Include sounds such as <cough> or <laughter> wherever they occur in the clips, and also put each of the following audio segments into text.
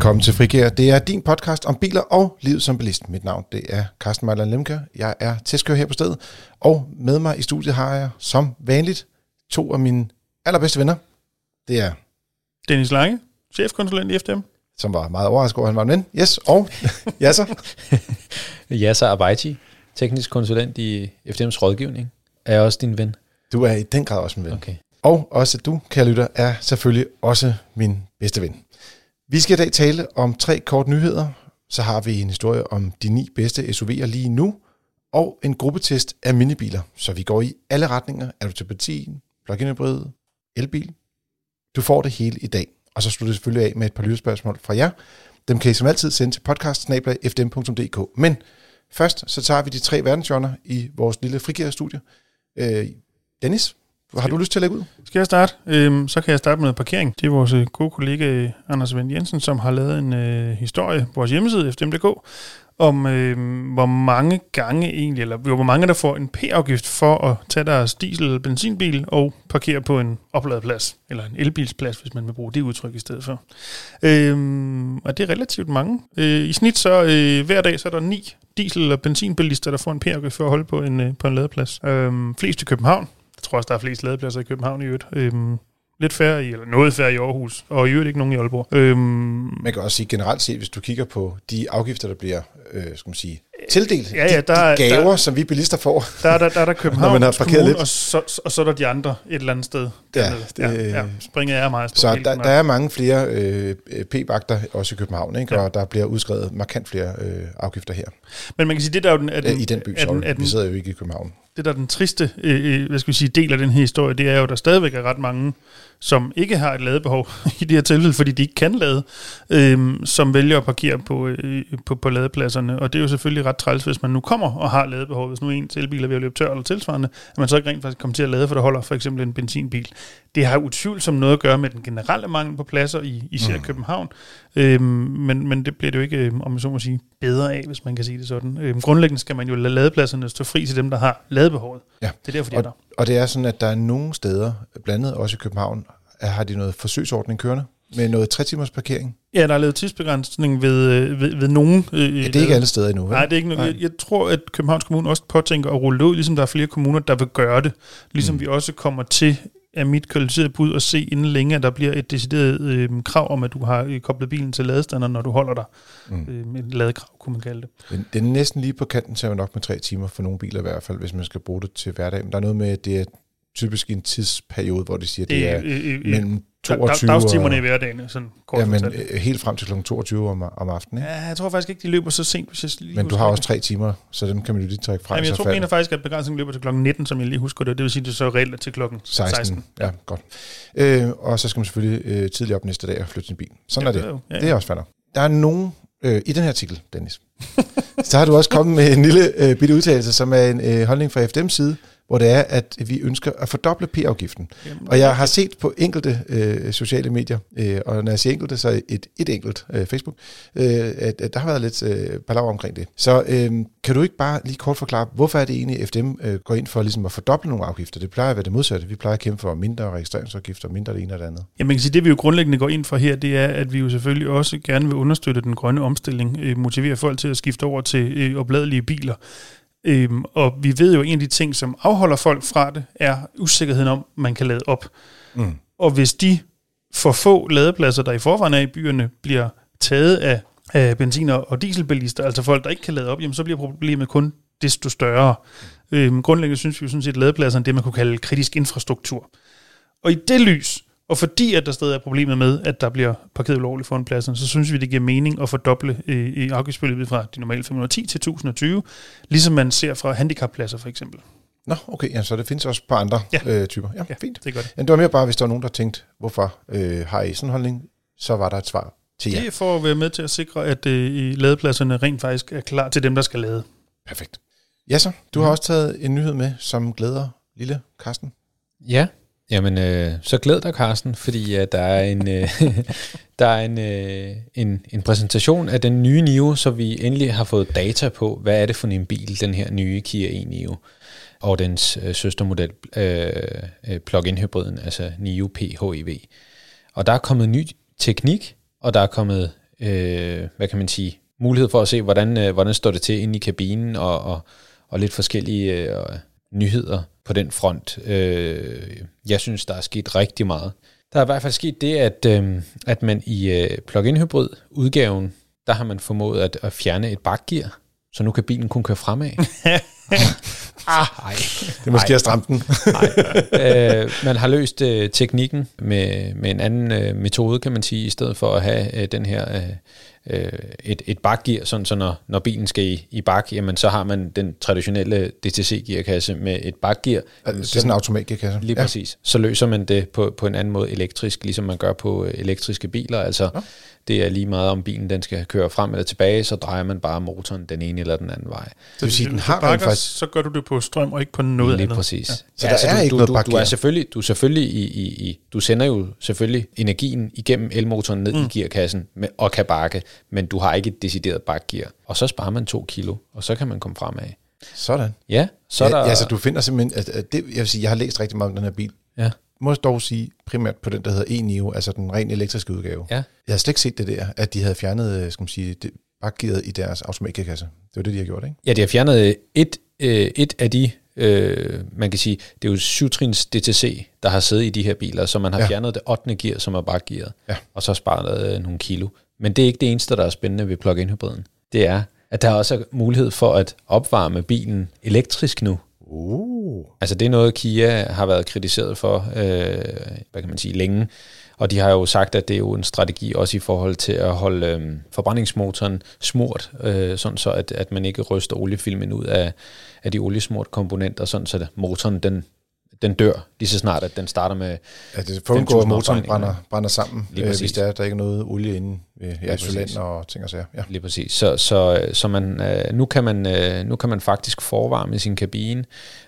Velkommen til Frigær. Det er din podcast om biler og livet som bilist. Mit navn det er Carsten Marland Lemke. Jeg er testkører her på stedet, og med mig i studiet har jeg som vanligt to af mine allerbedste venner. Det er, Dennis Lange, chefkonsulent i FDM. som var meget overrasket over, at han var en ven. Yes, og <laughs> Jasser. Yasser Abaiti, teknisk konsulent i FDM's rådgivning, er også din ven. Du er i den grad også min ven. Okay. Og også du, kære lytter, er selvfølgelig også min bedste ven. Vi skal i dag tale om tre kort nyheder. Så har vi en historie om de ni bedste SUV'er lige nu, og en gruppetest af minibiler. Så vi går i alle retninger. Er du til partien, plug-in hybrid, elbil? Du får det hele i dag. Og så slutter det selvfølgelig af med et par lytterspørgsmål fra jer. Dem kan I som altid sende til podcast.fdm.dk. Men først så tager vi de tre verdenshjørner i vores lille frigærstudie. Øh, Dennis, har du lyst til at lægge ud? Skal jeg starte? Øhm, så kan jeg starte med parkering. Det er vores øh, gode kollega øh, Anders Vend Jensen, som har lavet en øh, historie på vores hjemmeside, fdm.dk, om øh, hvor mange gange egentlig, eller hvor mange der får en p-afgift for at tage deres diesel- eller benzinbil og parkere på en opladeplads, eller en elbilsplads, hvis man vil bruge det udtryk i stedet for. Øh, og det er relativt mange. Øh, I snit så øh, hver dag, så er der ni diesel- eller benzinbilister, der får en p-afgift for at holde på en, øh, på en ladeplads. Øh, flest i København. Jeg tror også, der er flest ladepladser i København i øvrigt. Øhm, lidt færre i, eller noget færre i Aarhus, og i øvrigt ikke nogen i Aalborg. Øhm, Man kan også sige generelt set, hvis du kigger på de afgifter, der bliver øh, skal man sige, tildelt, Ja, ja, de, der er- de gaver, der- som vi bilister får. der, er der, der er der <laughs> København man har parkeret Kommune, lidt. og så, og så er der de andre et eller andet sted. Ja, det- ja, ja, springet er meget Så der, der er mange flere øh, p-vagter, også i København, ikke? Ja. og der bliver udskrevet markant flere øh, afgifter her. Men man kan sige, det der er jo den, er den, Øh, I den by, er den, er den, Vi sidder jo ikke i København. Det der er den triste øh, øh, hvad skal vi sige, del af den her historie, det er jo, at der stadigvæk er ret mange, som ikke har et ladebehov <laughs> i det her tilfælde, fordi de ikke kan lade, øh, som vælger at parkere på, øh, på, på ladepladserne. Og det er jo selvfølgelig ret træls, hvis man nu kommer og har ladebehov, hvis nu en elbil er ved at løbe tør eller tilsvarende, at man så ikke rent faktisk kommer til at lade, for der holder for eksempel en benzinbil. Det har utvivlsomt noget at gøre med den generelle mangel på pladser i især mm. København, øhm, men, men det bliver det jo ikke, øhm, om man så må sige, bedre af, hvis man kan sige det sådan. Øhm, grundlæggende skal man jo lade ladepladserne stå fri til dem, der har ladebehovet. Ja. Det er derfor, de er der. Og, og det er sådan, at der er nogle steder, blandt andet også i København, har de noget forsøgsordning kørende med noget 3 timers parkering. Ja, der er lavet tidsbegrænsning ved, øh, ved, ved nogen. Øh, Ja, det er ikke alle steder endnu, vel? Nej, det er ikke noget. Jeg, jeg tror, at Københavns Kommune også påtænker at rulle det ud, ligesom der er flere kommuner, der vil gøre det. Ligesom mm. vi også kommer til af mit kvalificerede bud at se inden længe, at der bliver et decideret øh, krav om, at du har øh, koblet bilen til ladestander, når du holder dig. Mm. Øh, et ladekrav, kunne man kalde det. Det, det er næsten lige på kanten til nok med tre timer for nogle biler i hvert fald, hvis man skal bruge det til hverdag. Men der er noget med, at det er typisk en tidsperiode, hvor de siger, at det er øh, øh, mellem dag- 22 dagstimerne i hverdagen, sådan kort ja, men fortalt. øh, helt frem til kl. 22 om, om aftenen. Ikke? Ja, jeg tror faktisk ikke, de løber så sent, hvis jeg lige Men du har også tre timer, så dem kan man jo lige trække fra. Jamen, jeg så tror, mener faktisk, at begrænsningen løber til klokken 19, som jeg lige husker det. Det vil sige, at det så er reelt er til klokken 16. 16. Ja, godt. Øh, og så skal man selvfølgelig øh, tidligt op næste dag og flytte sin bil. Sådan Ja, er det. det er jo- ja, Det er ja. også nok. Der er nogen, øh, i den her artikel, Dennis, <laughs> så har du også kommet med en lille øh, bitte udtalelse, som er en øh, holdning fra FDM's side, hvor det er, at vi ønsker at fordoble p-afgiften. Jamen, Og jeg har set på enkelte øh, sociale medier, øh, og når jeg siger enkelte, så et, et enkelt øh, Facebook, øh, at, at der har været lidt øh, palaver omkring det. Så øh, kan du ikke bare lige kort forklare, hvorfor er det egentlig, at FDM øh, går ind for ligesom at fordoble nogle afgifter? Det plejer at være det modsatte. Vi plejer at kæmpe for mindre registreringsafgifter, mindre det ene og det andet. Ja, man kan sige, det vi jo grundlæggende går ind for her, det er, at vi jo selvfølgelig også gerne vil understøtte den grønne omstilling, øh, motivere folk til at skifte over til øh, opladelige biler. Øhm, og vi ved jo, at en af de ting, som afholder folk fra det, er usikkerheden om, man kan lade op. Mm. Og hvis de for få ladepladser, der i forvejen er i byerne, bliver taget af, af benzin- og dieselbilister, altså folk, der ikke kan lade op, jamen så bliver problemet kun desto større. Øhm, grundlæggende synes vi jo sådan set, at ladepladserne er det, man kunne kalde kritisk infrastruktur. Og i det lys, og fordi at der stadig er problemet med, at der bliver parkeret ulovligt foran pladsen, så synes vi, det giver mening at fordoble øh, i afgiftsbeløbet fra de normale 510 til 1020, ligesom man ser fra handicappladser for eksempel. Nå, okay, ja, så det findes også på andre Ja. øh, typer. Ja, Ja, fint. det gør det. Ja, det var mere bare, hvis der var nogen, der tænkte, hvorfor øh, har I sådan en holdning, så var der et svar til jer. Det er for at være med til at sikre, at øh, i ladepladserne rent faktisk er klar til dem, der skal lade. Perfekt. Ja så, du har også taget en nyhed med, som glæder lille Karsten. Ja, jamen øh, så glæd dig, Carsten, fordi at der er en, øh, <laughs> der er en, øh, en, en præsentation af den nye NIO, så vi endelig har fået data på, hvad er det for en bil, den her nye Kia e-NIO, og dens øh, søstermodel, øh, øh, plug-in hybriden, altså NIO PHEV. Og der er kommet ny teknik, og der er kommet øh, hvad kan man sige, mulighed for at se, hvordan, øh, hvordan står det til inde i kabinen, og, og, og lidt forskellige øh, nyheder på den front. Øh, jeg synes, der er sket rigtig meget. Der er i hvert fald sket det, at, øh, at man i øh, plug-in hybrid udgaven, der har man formået at, at fjerne et bakgear, så nu kan bilen kun køre fremad. <laughs> ah, ej. Det er måske at stramme den. øh, man har løst øh, teknikken med, med en anden øh, metode, kan man sige, i stedet for at have øh, den her øh, øh, et, et bakgear, sådan så når, når bilen skal i, i bak, jamen så har man den traditionelle DTC-gearkasse med et bakgear. Altså, det er sådan en automatgearkasse. Lige ja. præcis. Så løser man det på, på en anden måde elektrisk, ligesom man gør på øh, elektriske biler. Altså, ja. Det er lige meget om bilen den skal køre frem eller tilbage, så drejer man bare motoren den ene eller den anden vej. Det vil sige, den har bakker, faktisk... så gør du det på strøm og ikke på noget lige andet. præcis. Ja. Så ja, der altså, er du, ikke du, noget du, du er selvfølgelig, du er selvfølgelig i, i, i, du sender jo selvfølgelig energien igennem elmotoren ned mm. i gearkassen med, og kan bakke, men du har ikke et decideret bakgear. Og så sparer man to kilo, og så kan man komme fremad. Sådan. Ja, så ja, der... Altså, du finder simpelthen... At, at det, jeg vil sige, jeg har læst rigtig meget om den her bil. Ja. Må dog sige primært på den, der hedder e-Nio, altså den rent elektriske udgave. Ja. Jeg har slet ikke set det der, at de havde fjernet, øh, skal man sige, det, bakgearet i deres automatgearkasse. Det var det, de har gjort, ikke? Ja, de har fjernet et, øh, et af de øh, man kan sige, det er jo syvtrins DTC, der har siddet i de her biler, så man har ja. fjernet det 8. gear, som er bare gearet, ja. og så sparet øh, nogle kilo. Men det er ikke det eneste, der er spændende ved plug-in hybriden. Det er, at der også er mulighed for at opvarme bilen elektrisk nu. Uh. Altså det er noget, Kia har været kritiseret for, øh, hvad kan man sige, længe. Og de har jo sagt, at det er jo en strategi også i forhold til at holde øh, forbrændingsmotoren smurt, øh, sådan så at, at man ikke ryster oliefilmen ud af, af de oliesmurt komponenter, sådan så at motoren den den dør lige så snart, at den starter med Ja, det undgår, at motoren brænder, brænder sammen, øh, hvis der er, der ikke er noget olie inde ved ja, cylinder og ting og sager. Ja. Lige præcis. Så, så, så man, øh, nu, kan man, øh, nu kan man faktisk forvarme sin kabine,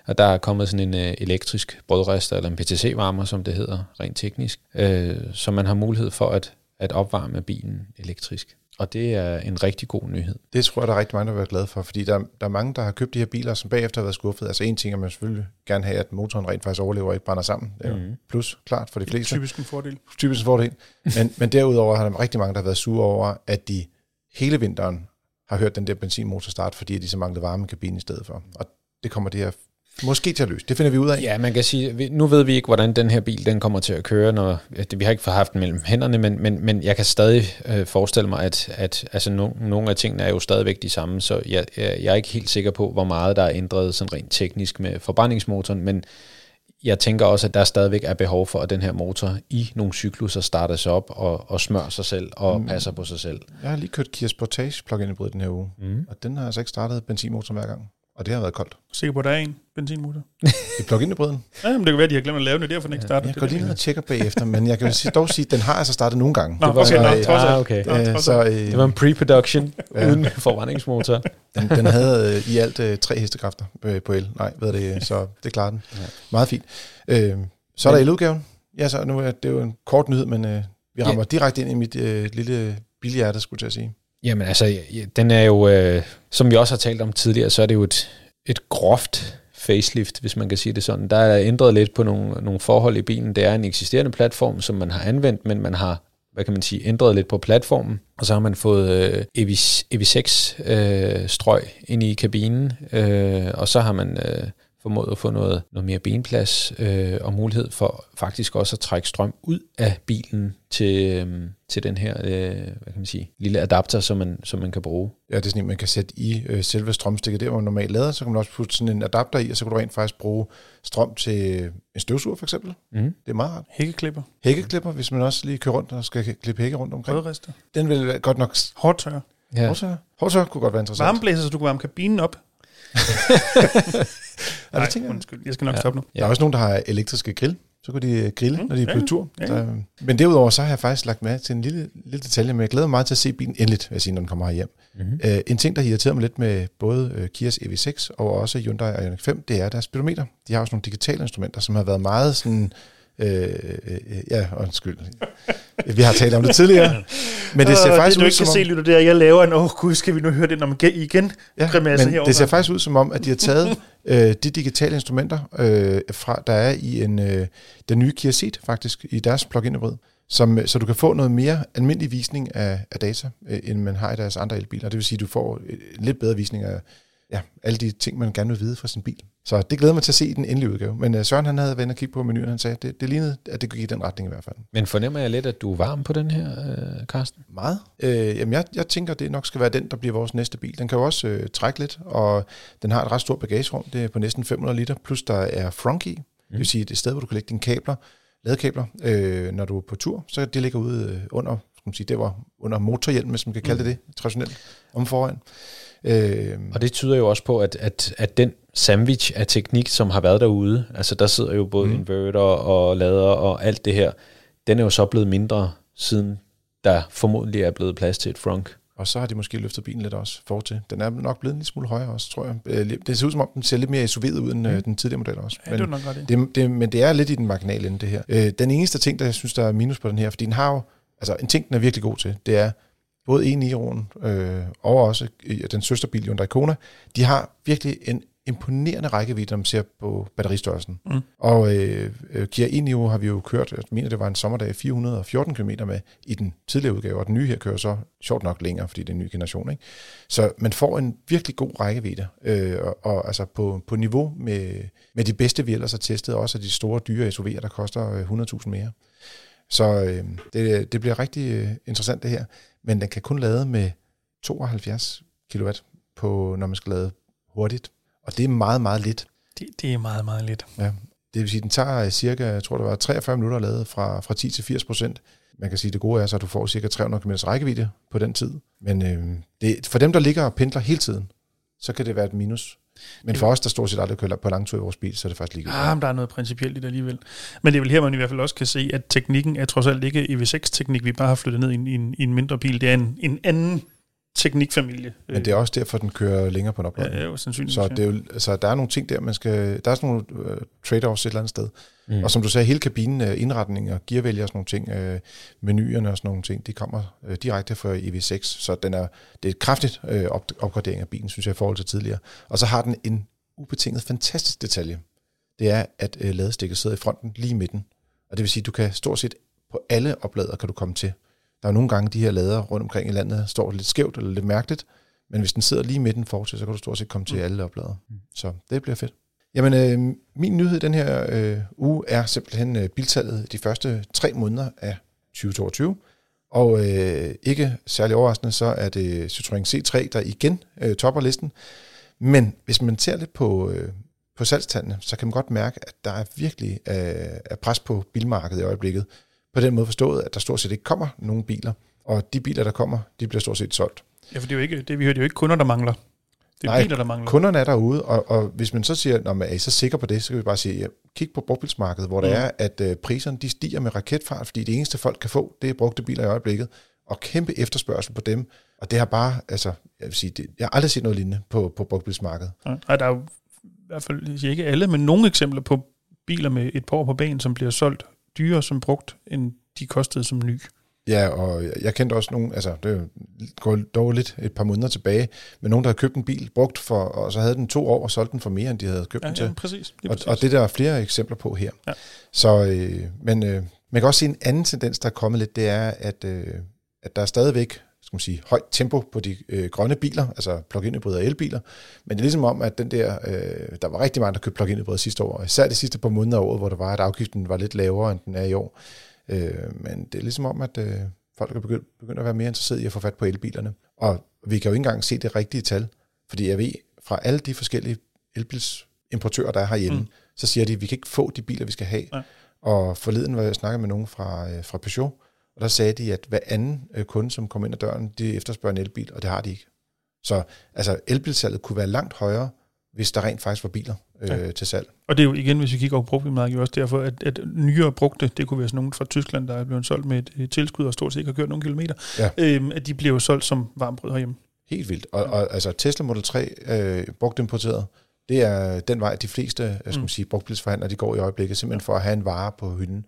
og der er kommet sådan en øh, elektrisk brødrester, eller en PTC-varmer, som det hedder, rent teknisk, øh, så man har mulighed for at, at opvarme bilen elektrisk. Og det er en rigtig god nyhed. Det tror jeg, der er rigtig mange, der vil være glade for, fordi der, der er mange, der har købt de her biler, som bagefter har været skuffet. Altså en ting er, man selvfølgelig gerne have, at motoren rent faktisk overlever og ikke brænder sammen. Det er mm. plus, klart, for de fleste. Typisk en fordel. Typisk en fordel. Men, men derudover har der rigtig mange, der har været sure over, at de hele vinteren har hørt den der benzinmotor starte, fordi de så manglede varme i kabinen i stedet for. Og det kommer det her Måske til at løse. Det finder vi ud af. Ja, man kan sige, nu ved vi ikke, hvordan den her bil den kommer til at køre, når vi har ikke haft den mellem hænderne, men, men, men jeg kan stadig øh, forestille mig, at, at altså, no, nogle af tingene er jo stadigvæk de samme, så jeg, jeg, er ikke helt sikker på, hvor meget der er ændret sådan rent teknisk med forbrændingsmotoren, men jeg tænker også, at der stadigvæk er behov for, at den her motor i nogle cykluser startes op og, og smører sig selv og mm. passer på sig selv. Jeg har lige kørt Kia Sportage plug-in hybrid den her uge, mm. og den har altså ikke startet benzinmotor hver gang. Og det har været koldt. Sikker på, at der er en benzinmotor? I <laughs> plug-in hybriden? Ja, men det kan være, at de har glemt at lave den, derfor den ikke starter. Jeg går lige ned og tjekker bagefter, men jeg kan jo <laughs> dog sige, at den har altså startet nogle gange. Nå, det var, okay, så, nå, ah, okay. Nå, så, øh, det var en pre-production ja. uden <laughs> forbrændingsmotor. Den, den havde øh, i alt øh, tre hestekræfter øh, på el. Nej, ved det, så det klarer den. Ja. Meget fint. Øh, så er der eludgaven. Ja, så nu er det jo en kort nyhed, men øh, vi rammer ja. direkte ind i mit øh, lille bilhjerte, skulle jeg sige. Jamen altså, den er jo, øh, som vi også har talt om tidligere, så er det jo et, et groft facelift, hvis man kan sige det sådan. Der er ændret lidt på nogle, nogle forhold i bilen. Det er en eksisterende platform, som man har anvendt, men man har hvad kan man sige, ændret lidt på platformen, og så har man fået øh, EV6 øh, ind i kabinen, øh, og så har man øh, formået at få noget, noget mere benplads øh, og mulighed for faktisk også at trække strøm ud af bilen til, øh, til den her øh, hvad kan man sige, lille adapter, som man, som man kan bruge. Ja, det er sådan en, man kan sætte i øh, selve strømstikket der, hvor man normalt lader, så kan man også putte sådan en adapter i, og så kan du rent faktisk bruge strøm til en støvsuger for eksempel. Mm. Det er meget rart. Hækkeklipper. Hækkeklipper, hvis man også lige kører rundt og skal klippe hække rundt omkring. Rødrester. Den vil godt nok... Hårdtør. Ja. Hårdtør. Hårdtør kunne godt være interessant. Varmeblæser, så du kan varme kabinen op. <laughs> Nej, det tænker jeg. undskyld. Jeg skal nok ja. stoppe nu. Der er også nogen, der har elektriske grill. Så kan de grille, mm, når de er på tur. Ja. Så, men derudover så har jeg faktisk lagt med til en lille, lille detalje, men jeg glæder mig meget til at se bilen endeligt, vil jeg sige, når den kommer hjem. Mm-hmm. Uh, en ting, der irriterer mig lidt med både uh, Kias EV6 og også Hyundai Ioniq 5, det er deres speedometer. De har også nogle digitale instrumenter, som har været meget sådan... Øh, øh, ja, undskyld. Vi har talt om det tidligere. Men det ser Åh, faktisk det, du ud ikke som kan om... se, lytter, det er, at jeg laver en, åh oh, gud, skal vi nu høre den om igen? Ja, men herovre. det ser faktisk ud som om, at de har taget <laughs> øh, de digitale instrumenter, øh, fra, der er i en, øh, den nye Kia Ceed faktisk, i deres plug-in hybrid, som, så du kan få noget mere almindelig visning af, af data, øh, end man har i deres andre elbiler. Det vil sige, at du får en lidt bedre visning af ja, alle de ting, man gerne vil vide fra sin bil. Så det glæder mig til at se i den endelige udgave. Men øh, Søren han havde været og kigge på menuen, og han sagde, det, det lignede, at det gik i den retning i hvert fald. Men fornemmer jeg lidt, at du er varm på den her, øh, Carsten? Meget. Øh, jamen jeg, jeg tænker, det nok skal være den, der bliver vores næste bil. Den kan jo også øh, trække lidt, og den har et ret stort bagagerum. Det er på næsten 500 liter, plus der er frunk i. Mm. Det vil sige, det er et sted, hvor du kan lægge dine kabler, ladekabler, øh, når du er på tur. Så det ligger ude øh, under, skal man sige, det var under motorhjelmen, hvis man kan kalde det det, traditionelt, om foran. Øh, og det tyder jo også på, at, at, at den sandwich af teknik, som har været derude, altså der sidder jo både mm. inverter og lader og alt det her, den er jo så blevet mindre, siden der formodentlig er blevet plads til et frunk. Og så har de måske løftet bilen lidt også for til. Den er nok blevet en lille smule højere også, tror jeg. Øh, Det ser ud som om, den ser lidt mere SUV'et ud end mm. den tidligere model også. Ja, det er nok godt det. Det, men det er lidt i den marginale ende, det her. Den eneste ting, der jeg synes, der er minus på den her, fordi den har jo, altså en ting, den er virkelig god til, det er, både E9'eren øh, og også den søsterbil Hyundai Kona, de har virkelig en imponerende rækkevidde, når man ser på batteristørrelsen. Mm. Og øh, Kia e-Niro har vi jo kørt, jeg mener det var en sommerdag, 414 km med i den tidligere udgave, og den nye her kører så sjovt nok længere, fordi det er en ny generation. Ikke? Så man får en virkelig god rækkevidde, øh, og, og altså på, på niveau med, med de bedste, vi ellers har testet, også de store dyre SUV'er, der koster 100.000 mere. Så øh, det, det bliver rigtig øh, interessant det her men den kan kun lade med 72 kW, på, når man skal lade hurtigt. Og det er meget, meget lidt. Det, det er meget, meget lidt. Ja, det vil sige, den tager cirka, jeg tror det var 43 minutter at lade fra, fra 10 til 80 procent. Man kan sige, at det gode er så, at du får cirka 300 km rækkevidde på den tid. Men øh, det, for dem, der ligger og pendler hele tiden, så kan det være et minus. Men for os, der stort set aldrig kører på langtur i vores bil, så er det faktisk lige Ah, men der er noget principielt i det alligevel. Men det er vel her, man i hvert fald også kan se, at teknikken er trods alt ikke EV6-teknik, vi bare har flyttet ned i en, i en, i en mindre bil. Det er en, en anden teknikfamilie. Men det er også derfor, den kører længere på en opladning. Ja, jo, sandsynligvis. Så, det er jo, så der er nogle ting der, man skal... Der er sådan nogle uh, trade-offs et eller andet sted. Mm. Og som du sagde, hele kabinen, uh, indretning og gearvælger og sådan nogle ting, uh, menuerne og sådan nogle ting, de kommer uh, direkte fra EV6. Så den er, det er et kraftigt op, opgradering af bilen, synes jeg, i forhold til tidligere. Og så har den en ubetinget fantastisk detalje. Det er, at ladestikket sidder i fronten lige i midten. Og det vil sige, at du kan stort set på alle oplader kan du komme til. Der er nogle gange, de her lader rundt omkring i landet står lidt skævt eller lidt mærkeligt, men hvis den sidder lige midten fortil, så kan du stort set komme til mm. alle oplader. Mm. Så det bliver fedt. Jamen, øh, min nyhed den her øh, uge er simpelthen øh, biltallet de første tre måneder af 2022. Og øh, ikke særlig overraskende, så er det Citroën C3, der igen øh, topper listen. Men hvis man ser lidt på, øh, på salgstallene, så kan man godt mærke, at der er virkelig øh, er pres på bilmarkedet i øjeblikket. På den måde forstået, at der stort set ikke kommer nogen biler, og de biler, der kommer, de bliver stort set solgt. Ja, for det er jo ikke, det, vi hører, det er jo ikke kunder, der mangler. Det er Nej, biler, der mangler. kunderne er derude, og, og hvis man så siger, når man er I så sikker på det, så kan vi bare sige, ja, kig på brugtbilsmarkedet, hvor mm. det er, at uh, priserne de stiger med raketfart, fordi det eneste folk kan få, det er brugte biler i øjeblikket, og kæmpe efterspørgsel på dem. Og det har bare, altså, jeg vil sige, det, jeg har aldrig set noget lignende på, på brugtbilsmarkedet. Nej, der er jo i hvert fald, ikke alle, men nogle eksempler på biler med et par år på banen, som bliver solgt dyrere som brugt, end de kostede som ny. Ja, og jeg kendte også nogen, altså det går dog lidt et par måneder tilbage, men nogen, der havde købt en bil brugt for, og så havde den to år og solgt den for mere, end de havde købt ja, den til. Ja, præcis. Og, præcis. og det der er flere eksempler på her. Ja. Så, øh, men øh, man kan også se en anden tendens, der er kommet lidt, det er, at, øh, at der er stadigvæk skal man sige, højt tempo på de øh, grønne biler, altså plug-in hybrider og elbiler. Men det er ligesom om, at den der, øh, der var rigtig mange, der købte plug-in hybrider sidste år, især de sidste par måneder af året, hvor der var, at afgiften var lidt lavere, end den er i år. Øh, men det er ligesom om, at øh, folk er begyndt, begyndt at være mere interesseret i at få fat på elbilerne. Og vi kan jo ikke engang se det rigtige tal, fordi jeg ved, fra alle de forskellige elbilsimportører, der er herhjemme, mm. så siger de, at vi kan ikke få de biler, vi skal have. Ja. Og forleden var jeg snakket med nogen fra, øh, fra Peugeot, og der sagde de, at hver anden øh, kunde, som kommer ind ad døren, de efterspørger en elbil, og det har de ikke. Så altså, elbilsalget kunne være langt højere, hvis der rent faktisk var biler øh, ja. til salg. Og det er jo igen, hvis vi kigger over brugtbilmarkedet, også derfor, at, at nyere brugte, det kunne være sådan nogen fra Tyskland, der er blevet solgt med et, tilskud og stort set ikke har kørt nogle kilometer, ja. øhm, at de bliver jo solgt som varmbrød herhjemme. Helt vildt. Og, og altså Tesla Model 3 øh, brugt importeret, det er den vej, de fleste jeg skal mm. sige, brugtbilsforhandlere de går i øjeblikket, simpelthen for at have en vare på hylden.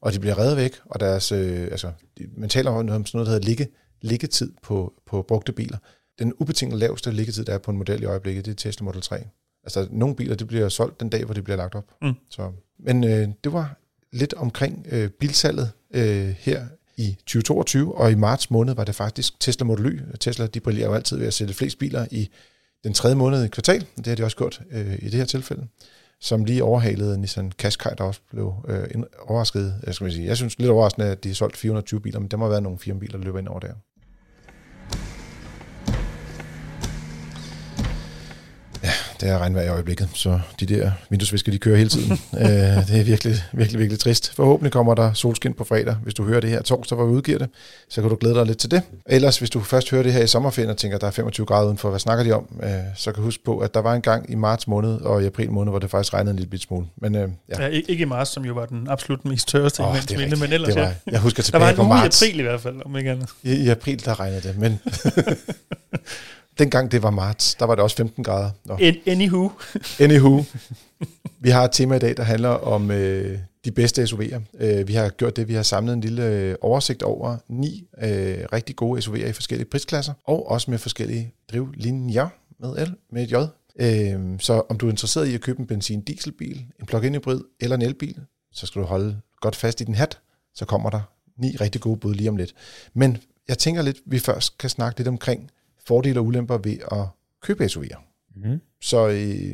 og de bliver reddet væk, og deres, øh, altså, man taler om sådan noget, der hedder ligge, liggetid på, på brugte biler. Den ubetinget laveste liggetid, der er på en model i øjeblikket, det er Tesla Model 3. Altså, nogle biler, det bliver solgt den dag, hvor de bliver lagt op. Mm. Så, men øh, det var lidt omkring øh, bilsalget øh, her i 2022, og i marts måned var det faktisk Tesla Model Y. Tesla, de brillerer jo altid ved at sælge flest biler i den tredje måned i kvartal, det har de også gjort øh, i det her tilfælde, som lige overhalede Nissan Qashqai, der også blev øh, overrasket. Jeg, skal sige, jeg synes lidt overraskende, at de har solgt 420 biler, men der må have været nogle firmabiler, der løber ind over der. Ja, det er regnvejr i øjeblikket, så de der vinduesvisker, de kører hele tiden. <laughs> øh, det er virkelig, virkelig, virkelig trist. Forhåbentlig kommer der solskin på fredag. Hvis du hører det her torsdag, hvor vi udgiver det, så kan du glæde dig lidt til det. Ellers, hvis du først hører det her i sommerferien og tænker, at der er 25 grader udenfor, hvad snakker de om? Øh, så kan du huske på, at der var en gang i marts måned og i april måned, hvor det faktisk regnede en lille bit smule. Men, øh, ja. ja. ikke i marts, som jo var den absolut mest tørreste oh, i vinde, men ellers det var, ja. Jeg husker tilbage på marts. Der var en uge i april i hvert fald, om ikke andet. I, i april, der regnede det, men... <laughs> Dengang det var marts, der var det også 15 grader. Nå. Anywho. Anywho. Vi har et tema i dag, der handler om øh, de bedste SUV'er. Øh, vi har gjort det, vi har samlet en lille øh, oversigt over ni øh, rigtig gode SUV'er i forskellige prisklasser, og også med forskellige drivlinjer med L, med et J. Øh, så om du er interesseret i at købe en benzin-dieselbil, en plug-in hybrid eller en elbil, så skal du holde godt fast i din hat, så kommer der ni rigtig gode bud lige om lidt. Men jeg tænker lidt, vi først kan snakke lidt omkring fordele og ulemper ved at købe SUV'er. Mm. Så øh,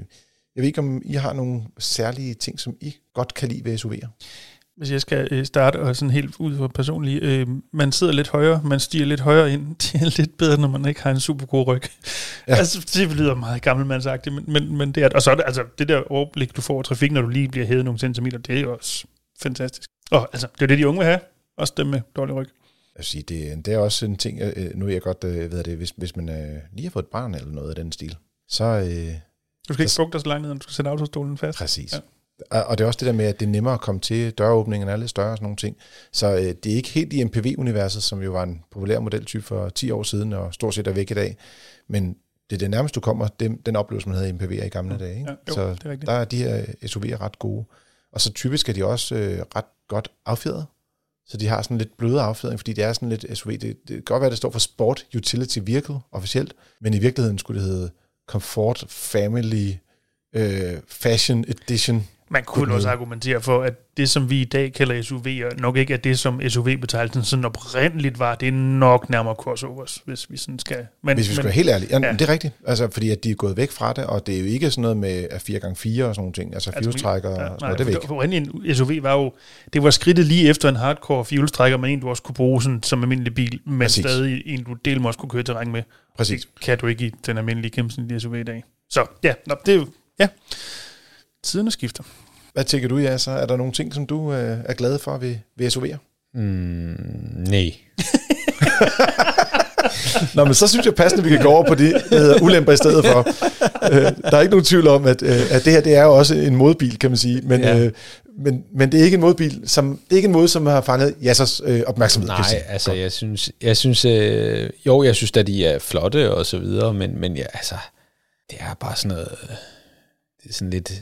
jeg ved ikke, om I har nogle særlige ting, som I godt kan lide ved SUV'er? Hvis jeg skal øh, starte og sådan helt ud fra personligt, øh, man sidder lidt højere, man stiger lidt højere ind, <laughs> det er lidt bedre, når man ikke har en super god ryg. Ja. Altså, det lyder meget gammelmandsagtigt, men, men, men det er, og så er det, altså, det der overblik, du får af trafik, når du lige bliver hævet nogle centimeter, det er jo også fantastisk. Og altså, det er det, de unge vil have, også dem med dårlig ryg. Jeg sige, det, det er også en ting, øh, nu er jeg godt øh, ved det, hvis, hvis man øh, lige har fået et barn eller noget af den stil, så... Øh, du skal ikke bukke dig så langt ned, du skal sætte autostolen fast. Præcis. Ja. Og, og det er også det der med, at det er nemmere at komme til, døråbningen er lidt større og sådan nogle ting. Så øh, det er ikke helt i MPV-universet, som jo var en populær modeltype for 10 år siden, og stort set er væk i dag. Men det er det nærmeste, du kommer, den, den oplevelse, man havde i MPV'er i gamle dage. Ikke? Ja, jo, så det er der er de her SUV'er ret gode. Og så typisk er de også øh, ret godt affjedret. Så de har sådan lidt bløde affjedring, fordi det er sådan lidt SUV. Det, det kan godt være, at det står for Sport Utility Vehicle officielt, men i virkeligheden skulle det hedde Comfort Family øh, Fashion Edition. Man kunne også argumentere for, at det, som vi i dag kalder SUV'er, nok ikke er det, som SUV-betegnelsen sådan oprindeligt var. Det er nok nærmere crossovers, hvis vi sådan skal... Men, hvis vi skal være helt ærlige. Ja, ja. Det er rigtigt. Altså, fordi at de er gået væk fra det, og det er jo ikke sådan noget med 4x4 og sådan nogle ting. Altså, altså fjulstrækker ja, og sådan noget, det er væk. en SUV var jo... Det var skridtet lige efter en hardcore fjulstrækker, men en, du også kunne bruge sådan, som almindelig bil, men Præcis. stadig en, du del også kunne køre terræn med. Præcis. Det kan du ikke i den almindelige gennemsnitlige SUV i dag. Så ja, nå, det er jo... Ja. Tiderne skifter. Hvad tænker du, ja, så Er der nogle ting, som du øh, er glad for ved, ved SUV'er? Mm, nej. <laughs> Nå, men så synes jeg passende, at vi kan gå over på det, der hedder ulemper i stedet for. Øh, der er ikke nogen tvivl om, at, øh, at det her det er jo også en modbil, kan man sige. Men, ja. øh, men, men det er ikke en modbil, som, det er ikke en måde, som har fanget Jassers øh, opmærksomhed. Nej, kan altså jeg synes, jeg synes øh, jo, jeg synes at de er flotte og så videre, men, men ja, altså, det er bare sådan noget, det er sådan lidt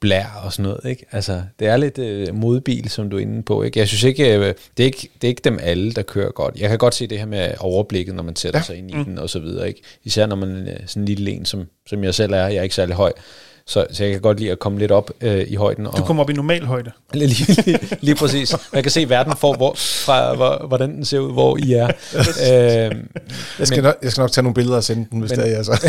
blær og sådan noget, ikke? Altså, det er lidt øh, modbil, som du er inde på, ikke? Jeg synes ikke, øh, det, er ikke, det er ikke dem alle, der kører godt. Jeg kan godt se det her med overblikket, når man sætter ja. sig ind i mm. den og så videre, ikke? Især når man er sådan en lille en, som, som jeg selv er, jeg er ikke særlig høj. Så, så jeg kan godt lide at komme lidt op øh, i højden. Og du kommer op i normal højde. <laughs> Lige, lige, lige præcis. Jeg kan se verden for, hvor, fra hvor, hvordan den ser ud, hvor I er. øh, jeg, skal men, nok, jeg skal nok tage nogle billeder og sende den, hvis men, det er altså.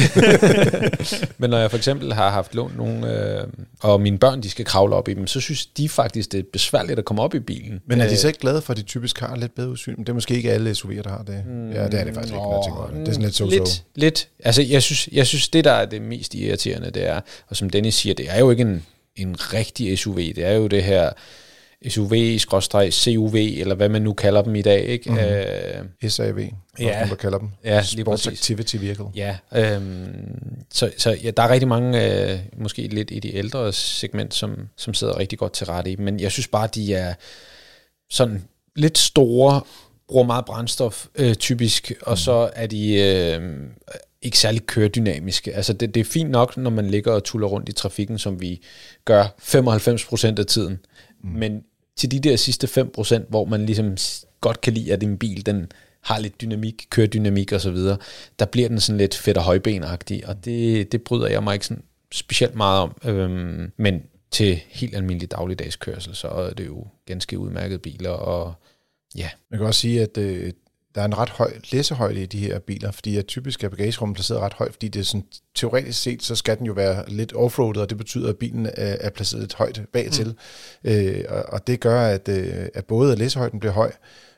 <laughs> men når jeg for eksempel har haft lånt nogle, øh, og mine børn de skal kravle op i dem, så synes de faktisk, det er besværligt at komme op i bilen. Men er de så ikke glade for, at de typisk har lidt bedre udsyn? Det er måske ikke alle SUV'er, der har det. Mm, ja, det er det faktisk ikke, når jeg tænker det. Det er sådan lidt så-så. Lidt, lidt. Altså, jeg synes, jeg synes, det der er det mest irriterende, det er, og som Dennis siger, det er jo ikke en, en rigtig SUV. Det er jo det her SUV-CUV, eller hvad man nu kalder dem i dag. Ikke? Mm-hmm. Uh, SAV, ja, der kalder dem. Ja, Sports Activity Vehicle. Ja, øhm, så, så ja, der er rigtig mange, øh, måske lidt i de ældre segment, som, som sidder rigtig godt til rette i Men jeg synes bare, de er sådan lidt store, bruger meget brændstof øh, typisk, og mm. så er de øh, ikke særlig køredynamiske. Altså det, det er fint nok, når man ligger og tuller rundt i trafikken, som vi gør 95% af tiden. Mm. Men til de der sidste 5%, hvor man ligesom godt kan lide, at en bil, den har lidt dynamik, køredynamik og så videre, der bliver den sådan lidt fedt og højbenagtig, og det, det bryder jeg mig ikke sådan specielt meget om. Øhm, men til helt almindelig dagligdags kørsel, så er det jo ganske udmærkede biler, og ja. Man kan også sige, at øh, der er en ret høj læsehøjde i de her biler, fordi at typisk er bagagerummet placeret ret højt, fordi det er sådan, teoretisk set, så skal den jo være lidt offroadet, og det betyder, at bilen er, er placeret lidt højt bagtil. Mm. Øh, og, og det gør, at, øh, at både læsehøjden bliver høj,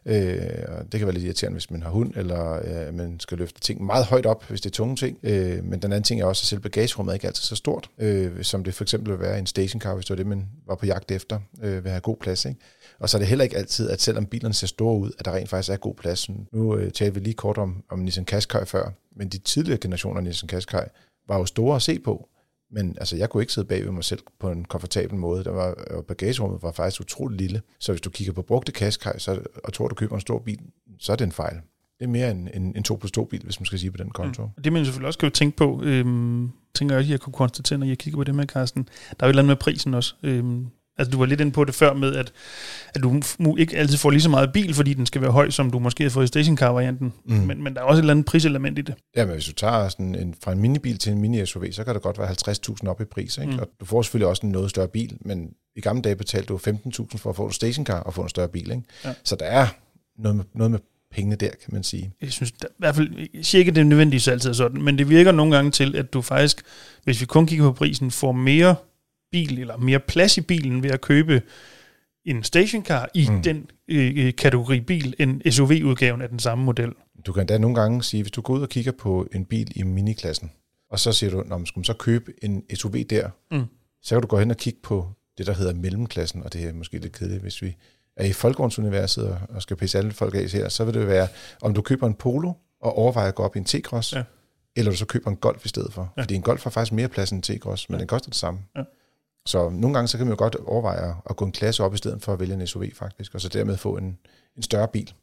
Øh, og det kan være lidt irriterende, hvis man har hund, eller øh, man skal løfte ting meget højt op, hvis det er tunge ting. Øh, men den anden ting er også, at selv bagagerummet er ikke altid så stort, øh, som det for eksempel vil være i en stationcar, hvis det var det, man var på jagt efter, øh, vil have god plads. Ikke? Og så er det heller ikke altid, at selvom bilerne ser store ud, at der rent faktisk er god plads. Nu øh, talte vi lige kort om, om Nissan Qashqai før, men de tidligere generationer af Nissan Qashqai var jo store at se på, men altså, jeg kunne ikke sidde bag ved mig selv på en komfortabel måde. Der var, og bagagerummet var faktisk utroligt lille. Så hvis du kigger på brugte Qashqai, så, og tror, du køber en stor bil, så er det en fejl. Det er mere en, en, en 2 plus 2 bil, hvis man skal sige på den konto. Mm. Det man selvfølgelig også kan jo tænke på, øhm, tænker jeg også, at jeg kunne konstatere, når jeg kigger på det med, Carsten, der er jo et eller andet med prisen også. Øhm, Altså du var lidt inde på det før med, at, at du ikke altid får lige så meget bil, fordi den skal være høj, som du måske har fået i stationcar-varianten. Mm. Men, men der er også et eller andet priselement i det. Ja, men hvis du tager sådan en, fra en minibil til en mini-SUV, så kan det godt være 50.000 op i pris. Ikke? Mm. Og du får selvfølgelig også en noget større bil, men i gamle dage betalte du 15.000 for at få en stationcar og få en større bil. Ikke? Ja. Så der er noget med, noget med pengene der, kan man sige. Jeg synes der, i hvert fald, jeg siger ikke, at det er nødvendigvis altid sådan, men det virker nogle gange til, at du faktisk, hvis vi kun kigger på prisen, får mere bil, eller mere plads i bilen ved at købe en stationcar i mm. den øh, øh kategori bil, en SUV-udgaven af den samme model. Du kan da nogle gange sige, hvis du går ud og kigger på en bil i miniklassen, og så siger du, Nå, skal man så købe en SUV der, mm. så kan du gå hen og kigge på det, der hedder mellemklassen, og det er måske lidt kedeligt, hvis vi er i Folkevognsuniverset og skal pisse alle folk af her, så vil det være, om du køber en Polo og overvejer at gå op i en T-Cross, ja. eller du så køber en Golf i stedet for. Ja. Fordi en Golf har faktisk mere plads end en T-Cross, men ja. den koster det samme. Ja. Så nogle gange så kan man jo godt overveje at gå en klasse op i stedet for at vælge en SUV faktisk, og så dermed få en, en større bil,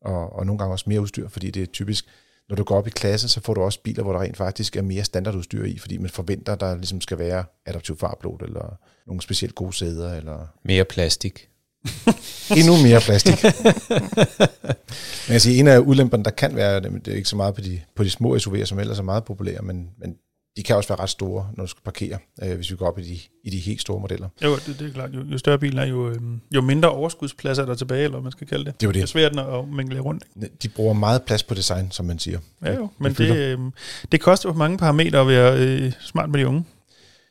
og, og nogle gange også mere udstyr, fordi det er typisk, når du går op i klasse, så får du også biler, hvor der rent faktisk er mere standardudstyr i, fordi man forventer, der ligesom skal være adaptiv farblod, eller nogle specielt gode sæder, eller... Mere plastik. <laughs> Endnu mere plastik. men jeg siger, en af udlæmperne, der kan være, det er ikke så meget på de, på de små SUV'er, som ellers er meget populære, men, men de kan også være ret store, når du skal parkere, øh, hvis vi går op i de, i de helt store modeller. Jo, det, det er klart. Jo, jo større bilen er, jo, øh, jo mindre overskudspladser er der tilbage, eller man skal kalde det. Det er det. Det er svært at mingle rundt. De bruger meget plads på design, som man siger. Ja, jo, men det, øh, det koster jo mange parametre at være øh, smart med de unge.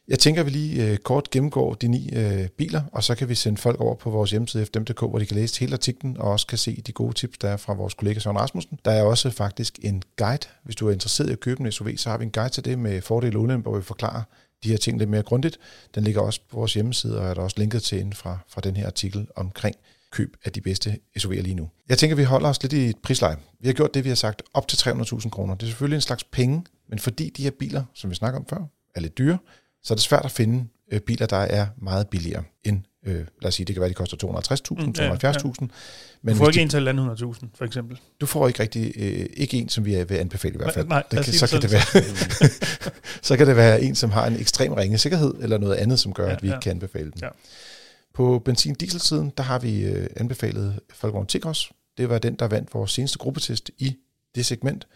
Jeg tænker, at vi lige øh, kort gennemgår de ni øh, biler, og så kan vi sende folk over på vores hjemmeside fdm.dk, hvor de kan læse hele artiklen, og også kan se de gode tips, der er fra vores kollega Søren Rasmussen. Der er også faktisk en guide. Hvis du er interesseret i at købe en SUV, så har vi en guide til det med fordele og ulemper, hvor vi forklarer de her ting lidt mere grundigt. Den ligger også på vores hjemmeside, og er der også linket til inden fra, fra den her artikel omkring køb af de bedste SUV'er lige nu. Jeg tænker, at vi holder os lidt i et prisleje. Vi har gjort det, vi har sagt, op til 300.000 kroner. Det er selvfølgelig en slags penge, men fordi de her biler, som vi snakker om før, er lidt dyre, så er det svært at finde øh, biler, der er meget billigere end, øh, lad os sige, det kan være, de koster 250.000, mm, 270.000. Ja, ja. Men du får ikke de, en til 100.000, for eksempel. Du får ikke rigtig, øh, ikke en, som vi vil anbefale i hvert fald. Nej, nej kan, så, kan det være, <laughs> så kan det være en, som har en ekstrem ringe sikkerhed, eller noget andet, som gør, ja, at vi ja. ikke kan anbefale den. Ja. På benzin-diesel-siden, der har vi øh, anbefalet Volkswagen Tigros. Det var den, der vandt vores seneste gruppetest i det segment.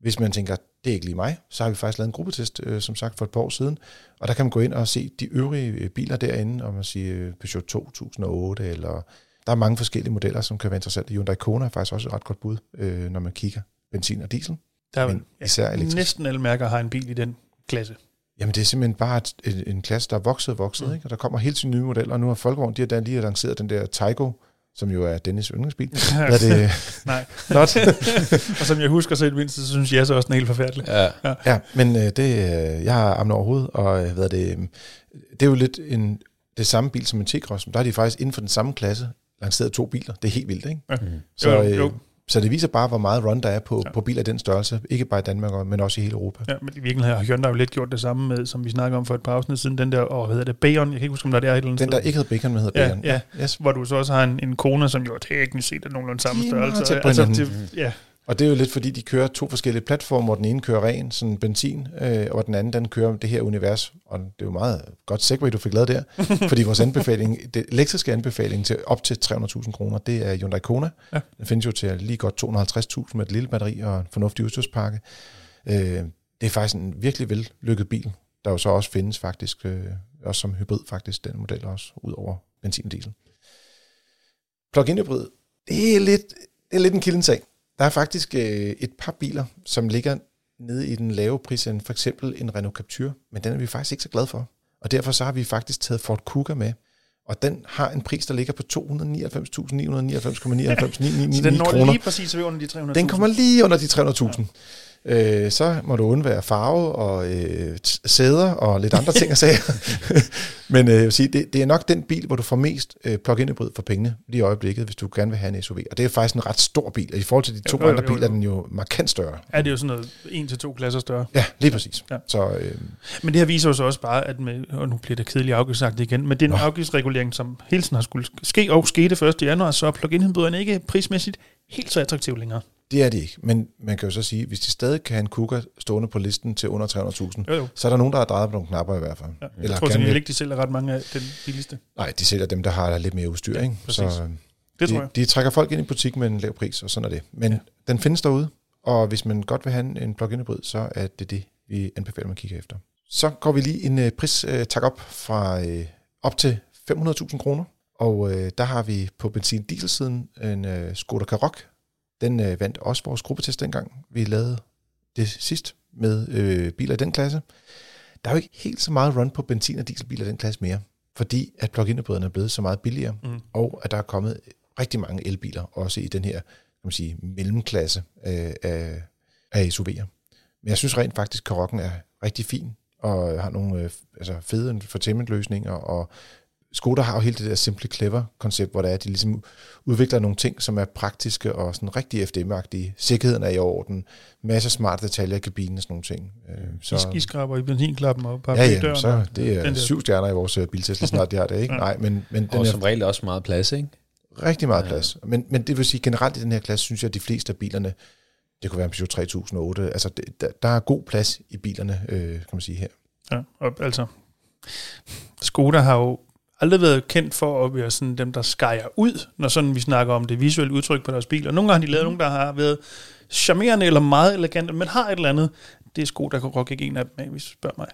Hvis man tænker, det er ikke lige mig, så har vi faktisk lavet en gruppetest, øh, som sagt, for et par år siden. Og der kan man gå ind og se de øvrige øh, biler derinde, om man siger øh, Peugeot 2008, eller der er mange forskellige modeller, som kan være interessante. Hyundai Kona er faktisk også et ret godt bud, øh, når man kigger benzin og diesel. Der er men især elektrisk. næsten alle mærker har en bil i den klasse. Jamen det er simpelthen bare et, en, en klasse, der er vokset og vokset, mm. ikke? og der kommer helt nye modeller, og nu har Folkevogn, de har lige lanceret den der Taigo, som jo er Dennis' yndlingsbil. <laughs> Er det? <laughs> Nej. <laughs> Not. og som jeg husker det mindste, så synes jeg så også, den er helt forfærdelig. Ja, ja. ja men øh, det, øh, jeg har amnet overhovedet, og øh, hvad er det, øh, det er jo lidt en, det samme bil som en T-Cross, der er de faktisk inden for den samme klasse lanceret to biler. Det er helt vildt, ikke? Ja. Mm. Så, jo, jo. Så det viser bare, hvor meget run der er på, ja. på biler af den størrelse. Ikke bare i Danmark, men også i hele Europa. Ja, men i virkeligheden har Hyundai jo lidt gjort det samme med, som vi snakker om for et par afsnit siden, den der, åh, hvad hedder det, Bayon, jeg kan ikke huske, om der er et eller andet Den, der ikke hedder Bacon, men hedder ja, Bayon. Ja, ja. Yes. hvor du så også har en, en kone, som jo teknisk set er nogenlunde samme størrelse. Altså, det, ja. Og det er jo lidt fordi, de kører to forskellige platforme, hvor den ene kører ren, sådan benzin, øh, og den anden, den kører det her univers. Og det er jo meget godt segway, du fik lavet der, <laughs> fordi vores anbefaling, det elektriske anbefaling til op til 300.000 kroner, det er Hyundai Kona. Ja. Den findes jo til lige godt 250.000 med et lille batteri og en fornuftig udstyrspakke. Øh, det er faktisk en virkelig vellykket bil, der jo så også findes faktisk, øh, også som hybrid faktisk, den model også, ud over benzin og diesel. Plug-in hybrid, det er lidt, det er lidt en kildensag. Der er faktisk øh, et par biler, som ligger nede i den lave pris, end for eksempel en Renault Captur, men den er vi faktisk ikke så glade for. Og derfor så har vi faktisk taget Ford Kuga med, og den har en pris, der ligger på 299.999,99 Så den når kroner. lige præcis under de 300.000. Den kommer lige under de 300.000. Øh, så må du undvære farve og øh, sæder og lidt andre ting at sige. <laughs> Men øh, jeg vil sige, det, det er nok den bil, hvor du får mest øh, plug-in hybrid for pengene lige i øjeblikket, hvis du gerne vil have en SUV. Og det er faktisk en ret stor bil. Og I forhold til de to Jo, jo, andre jo, biler er den jo markant større. Er det jo sådan noget en til to klasser større. Ja, lige præcis. Ja. Så øh, Men det her viser jo så også bare, at med, og nu bliver det kedeligt afgiftsagt igen, men det er en Nå. afgiftsregulering, som hele tiden har skulle ske og skete 1. januar, så er plug-in hybriderne ikke prismæssigt helt så attraktiv længere. Det er det ikke. Men man kan jo så sige, hvis de stadig kan have en Kuga stående på listen til under 300.000, Jo, jo. så er der nogen, der har drejet på nogle knapper i hvert fald. Ja. Eller Jeg tror simpelthen ikke, de sælger ret mange af den billigste. Nej, de sælger dem, der har lidt mere udstyr. Ja, ikke? præcis. Så, øh, Det de, tror jeg. de trækker folk ind i butik med en lav pris, og sådan er det. Men ja. den findes derude, og hvis man godt vil have en, plug-in hybrid, så er det det, vi anbefaler, man kigger efter. Så går vi lige en uh, pris uh, tak op fra uh, op til 500.000 kroner, og uh, der har vi på benzin-diesel-siden en uh, Skoda Karoq. Den uh, vandt også vores gruppetest dengang. Vi lavede det sidst med uh, biler i den klasse. Der er jo ikke helt så meget run på benzin- og dieselbiler i den klasse mere, fordi at plug-in hybriderne er blevet så meget billigere Mm. og at der er kommet rigtig mange elbiler, også i den her kan man sige, mellemklasse øh, af, af SUV'er. Men jeg synes rent faktisk, at Karokken er rigtig fin, og har nogle øh, altså fede infotainment-løsninger, og Skoda har jo hele det der Simply Clever-koncept, hvor det er, at de ligesom udvikler nogle ting, som er praktiske og sådan rigtig FDM-agtige. Sikkerheden er i orden, masser af smarte detaljer i kabinen og sådan nogle ting. Øh, Så... Skiskraber i benzinklappen og ja, bare ja, så det er Den der- syv stjerner i vores øh, biltest, lige snart de har det, ikke? Ja. Nej, men, men den Og er som regel også meget plads, ikke? Rigtig meget plads. Men, men det vil sige, generelt i den her klasse, synes jeg, at de fleste af bilerne, det kunne være en Peugeot 3008, altså det, der, der er god plads i bilerne, øh, kan man sige her. Ja, og altså, Skoda har jo aldrig været kendt for at være sådan dem, der skærer ud, når sådan vi snakker om det visuelle udtryk på deres biler. Nogle gange har de lavet nogle, der har været charmerende eller meget elegante, men har et eller andet. Det er Skoda Karoq ikke en af dem af, hvis du spørger mig.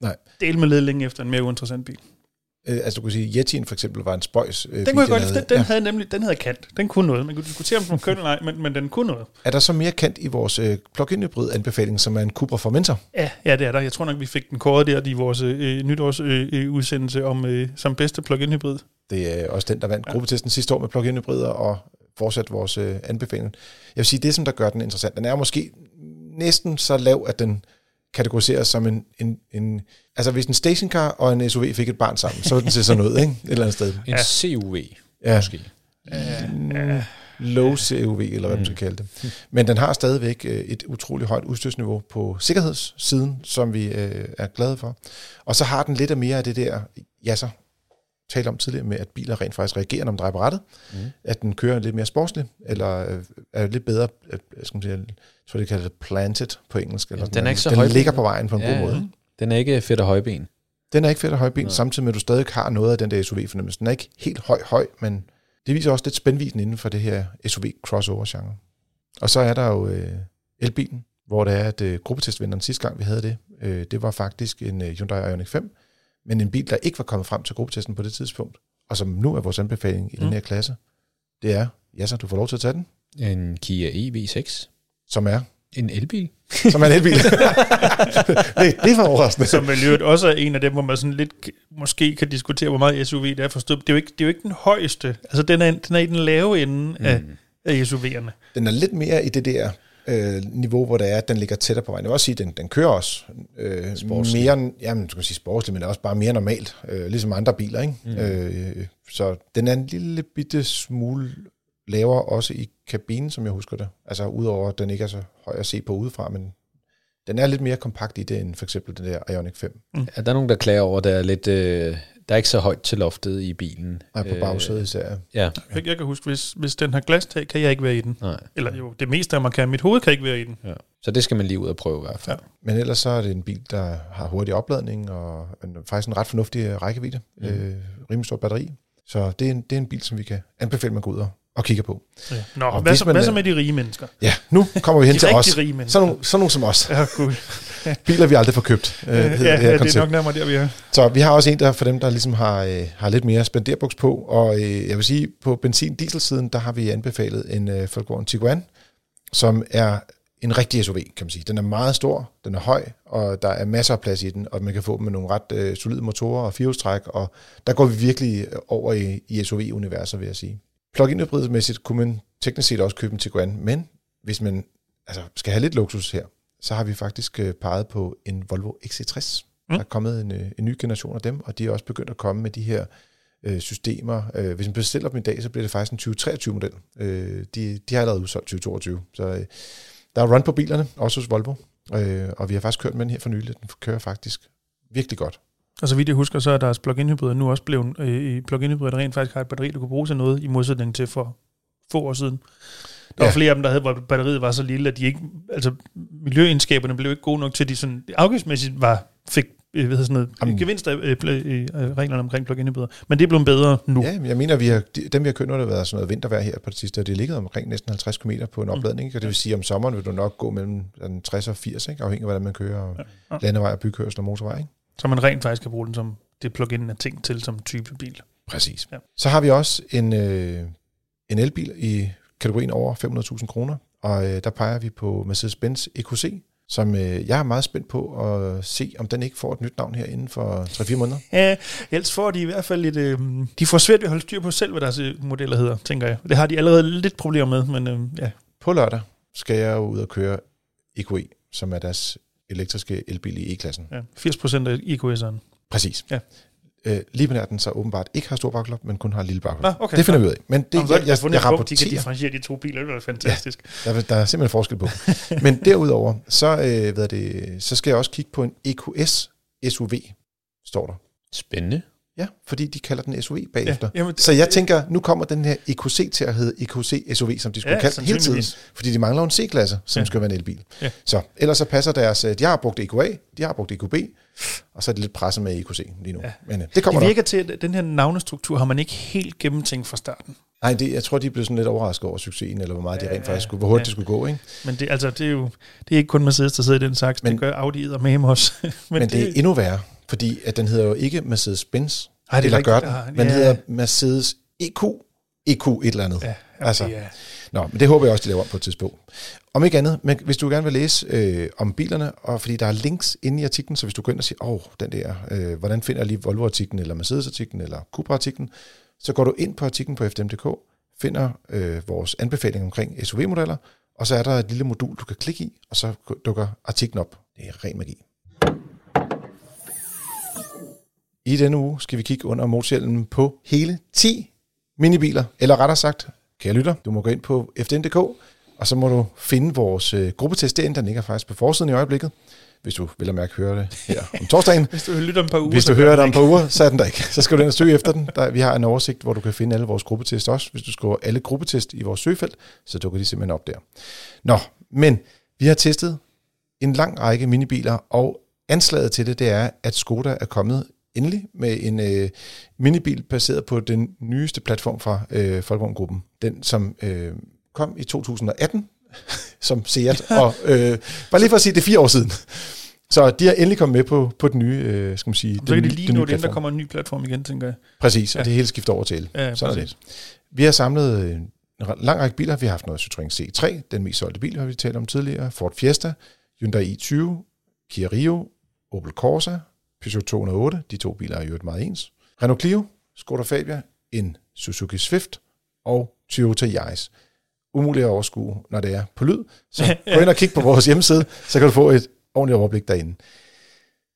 Nej. Del med led længe efter en mere uinteressant bil. Øh, altså du kunne sige, Yeti'en for eksempel var en spøjs. Øh, Den kunne jeg godt, havde. den, den Ja. havde nemlig, den havde kant. Den kunne noget. Man kunne diskutere, om den kunne eller ej, men, men den kunne noget. Er der så mere kant i vores øh, plug-in hybrid anbefaling, som er en Cupra Formentor? Ja, ja, det er der. Jeg tror nok, vi fik den kåret der i vores øh, nytårsudsendelse øh, udsendelse om øh, som bedste plug-in hybrid. Det er også den, der vandt gruppetesten sidste år med plug-in hybrider og fortsat vores øh, anbefaling. Jeg vil sige, det som der gør den interessant, den er måske næsten så lav, at den kategoriseres som en, en, en altså hvis en stationcar og en SUV fik et barn sammen, så ville den se sådan ud, ikke? Et eller andet sted. En Ja. CUV, Ja, måske. Mm, low CUV, eller hvad man skal kalde det. Men den har stadigvæk øh, et utroligt højt udstyrsniveau på sikkerhedssiden, som vi øh, er glade for. Og så har den lidt af mere af det der, ja så talte om tidligere med, at biler rent faktisk reagerer, når man drejer på rettet. Mm. At den kører lidt mere sportslig, eller øh, er lidt bedre, øh, skal man sige, jeg tror, det kalder det planted på engelsk. Eller Ja, den er ikke så Den højben. ligger på vejen på en Ja, god måde. Den er ikke fedt og højben. Den er ikke fedt og højben, Nej. samtidig med, at du stadig har noget af den der SUV-fornemmelse. Den er ikke helt høj, høj, men det viser også lidt spændviden inden for det her SUV-crossover-genre. Og så er der jo øh, elbilen, hvor det er, at øh, gruppetestvinderen sidste gang, vi havde det, øh, det var faktisk en øh, Hyundai Ioniq 5, men en bil, der ikke var kommet frem til gruppetesten på det tidspunkt, og som nu er vores anbefaling i mm. den her klasse, det er, ja så du får lov til at tage den, En Kia EV6. som er, En elbil. som er en elbil. <laughs> <laughs> det, det var overraskende. Som vel også er en af dem, hvor man sådan lidt måske kan diskutere, hvor meget SUV det er forstået. Det er jo ikke, det er jo ikke den højeste. Altså, den er, den er i den lave ende mm. af, af SUV'erne. Den er lidt mere i det der øh, niveau, hvor det er, at den ligger tættere på vejen. Jeg vil også sige, at den, den kører også øh, Sportslig. mere, jamen, du kan sige sportsligt, men det er også bare mere normalt, øh, ligesom andre biler. Ikke? Mm. Øh, så den er en lille bitte smule lavere også i kabinen, som jeg husker det. Altså udover, at den ikke er så høj at se på udefra, men den er lidt mere kompakt i det, end for eksempel den der Ioniq 5. Ja, der er nogen, der klager over, at der er lidt... Øh, der er ikke så højt til loftet i bilen. Nej, på bagsædet især. Ja, Jeg, jeg kan huske, hvis, hvis den har glastag, kan jeg ikke være i den. nej. Eller jo, det meste af mig kan. Mit hoved kan ikke være i den. Ja. Så det skal man lige ud og prøve i hvert fald. Men ellers så er det en bil, der har hurtig opladning, og en, faktisk en ret fornuftig rækkevidde. Mm. Øh, rimelig stort batteri. Så det er, en, det er en bil, som vi kan anbefale, man går ud og, og kigger på. Ja. Nå, Og hvad, så, man hvad er- så med de rige mennesker? Ja, nu kommer vi hen til os. rige mennesker. Sådan nogle, sådan nogle som os. Ja, gud. <laughs> Biler, vi aldrig får købt. Øh, Ja, det ja, det er nok nærmere der, vi er. Så vi har også en, der for dem, der ligesom har, øh, har lidt mere spenderbuks på, og øh, jeg vil sige, på benzin-diesel-siden, der har vi anbefalet en øh, Volkswagen Tiguan, som er en rigtig SUV, kan man sige. Den er meget stor, den er høj, og der er masser af plads i den, og man kan få dem med nogle ret øh, solide motorer og firehjulstræk, og der går vi virkelig over i, i SUV-universet, vil jeg sige. Plug-in hybridmæssigt kunne man teknisk set også købe en Tiguan, men hvis man altså, skal have lidt luksus her, så har vi faktisk øh, peget på en Volvo XC60. Mm. Der er kommet en, øh, en ny generation af dem, og de er også begyndt at komme med de her øh, systemer. Øh, hvis man bestiller dem i dag, så bliver det faktisk en 2023-model. Øh, de, de har allerede udsolgt 2022. Så øh, der er run på bilerne, også hos Volvo. Øh, og vi har faktisk kørt med den her for nylig. Den kører faktisk virkelig godt. Og så vidt jeg husker, så er deres plug-in hybrider nu også blevet øh, plug-in hybrider, der rent faktisk har et batteri, du kan bruge til noget, i modsætning til for få år siden. Der var Ja. flere af dem, der havde, hvor batteriet var så lille, at de ikke, altså miljøegenskaberne blev ikke gode nok til, at de sådan afgiftsmæssigt var, fik øh, hvad hedder sådan noget, Jamen. gevinst af øh, øh, øh, reglerne omkring plug-in hybrider. Men det er blevet bedre nu. Ja, jeg mener, vi har, de- dem vi har kørt, nu har det været sådan noget vintervejr her på det sidste, og det ligger omkring næsten 50 km på en opladning. Ikke? Og det vil sige, at om sommeren vil du nok gå mellem sådan 60 og 80, ikke? afhængig af, hvordan man kører Ja. landevej og bykørsel og motorvej. Ikke? Så man rent faktisk kan bruge den som det plug-in er tænkt til som type bil. Præcis. Ja. Så har vi også en, øh, en elbil i kategorien over 500.000 kroner, og øh, der peger vi på Mercedes-Benz EQC, som øh, jeg er meget spændt på at se, om den ikke får et nyt navn her inden for 3-4 måneder. Ja, ellers får de i hvert fald lidt... Øh, de får svært ved at holde styr på selv, hvad deres øh, modeller hedder, tænker jeg. Det har de allerede lidt problemer med, men øh, ja. På lørdag skal jeg jo ud og køre EQE, som er deres elektriske elbil i E-klassen. ja 80% af IQS'eren. Præcis. Ja. Øh, lige på nær den så åbenbart ikke har stor bagklap, men kun har lille bagklap. Nå, okay. Det finder vi ud af. Men det, Jamen, jeg, jeg, jeg et punkt, de kan rapporterer, differentiere de to biler. Det er fantastisk. der, er- der er simpelthen forskel på. Men derudover, så, øh, hvad er det, så skal jeg også kigge på en EQS SUV, står der. Spændende. Ja, fordi de kalder den SUV bagefter. Ja, jamen, Så jeg tænker, nu kommer den her EQC til at hedde EQC SUV, som de skulle Ja, kalde hele tiden. Fordi de mangler en C-klasse, som Ja. skal være en elbil. Ja. Så ellers så passer deres, øh, de har brugt EQA, de har brugt EQB, og så er det lidt presset med EQC lige nu. Ja. Men øh, det kommer det nok. virker til, at den her navnestruktur har man ikke helt gennemtænkt fra starten. Nej, det, jeg tror, de blev sådan lidt overrasket over succesen, eller hvor meget de Ja, rent faktisk skulle, hvor hurtigt ja. det skulle gå. Ikke? Men det, altså, det er jo det er ikke kun Mercedes, der sidder i den saks. Men, det gør Audi og med også. <laughs> Men, Men det, det er endnu værre, fordi at den hedder jo ikke Mercedes-Benz, Ej, det er eller gør den, men ja. hedder Mercedes EQ, EQ et eller andet. Ja, okay, Altså, ja. Nå, men det håber jeg også, de laver om på et tidspunkt. Om ikke andet, men hvis du gerne vil læse øh, om bilerne, og fordi der er links inde i artiklen, så hvis du går ind og siger, åh, oh, den der, øh, hvordan finder jeg lige Volvo-artiklen, eller Mercedes-artiklen, eller Cupra-artiklen, så går du ind på artiklen på fdm.dk, finder øh, vores anbefaling omkring SUV-modeller, og så er der et lille modul, du kan klikke i, og så dukker artiklen op. Det er ren magi. I denne uge skal vi kigge under motorhjelmen på hele 10 minibiler, eller rettere sagt, kære lytter, du må gå ind på fdn.dk, og så må du finde vores øh, gruppetest derinde, den ligger faktisk på forsiden i øjeblikket, hvis du vil at mærke høre det her om <laughs> torsdagen. Hvis du lytter om et par uger, Hvis du hører det om et par uger, så er den der ikke. Så skal du ind og søge efter den. Der, vi har en oversigt, hvor du kan finde alle vores gruppetest også. Hvis du skriver alle gruppetest i vores søgefelt, så dukker de simpelthen op der. Nå, men vi har testet en lang række minibiler, og anslaget til det, det er, at Skoda er kommet endelig med en øh, minibil baseret på den nyeste platform fra øh, Folkevogngruppen. Den, som øh, kom i 2018, <laughs> som Seat, <laughs> og øh, bare lige for at sige, det er fire år siden. Så de er endelig kommet med på, på den nye, øh, skal man sige, Så kan de nye- lige den nå det, der kommer en ny platform igen, tænker jeg. Præcis, og Ja. det hele skifter over til el. Ja, Sådan er præcis. det. Vi har samlet øh, en lang række biler. Vi har haft noget Citroën C3, den mest solgte bil, har vi talt om tidligere. Ford Fiesta, Hyundai i20, Kia Rio, Opel Corsa, Peugeot 208. De to biler er jo meget ens. Renault Clio, Skoda Fabia, en Suzuki Swift og Toyota Yaris. Umuligt at overskue, når det er på lyd. Så <laughs> gå ind og kig på vores hjemmeside, så kan du få et ordentligt overblik derinde.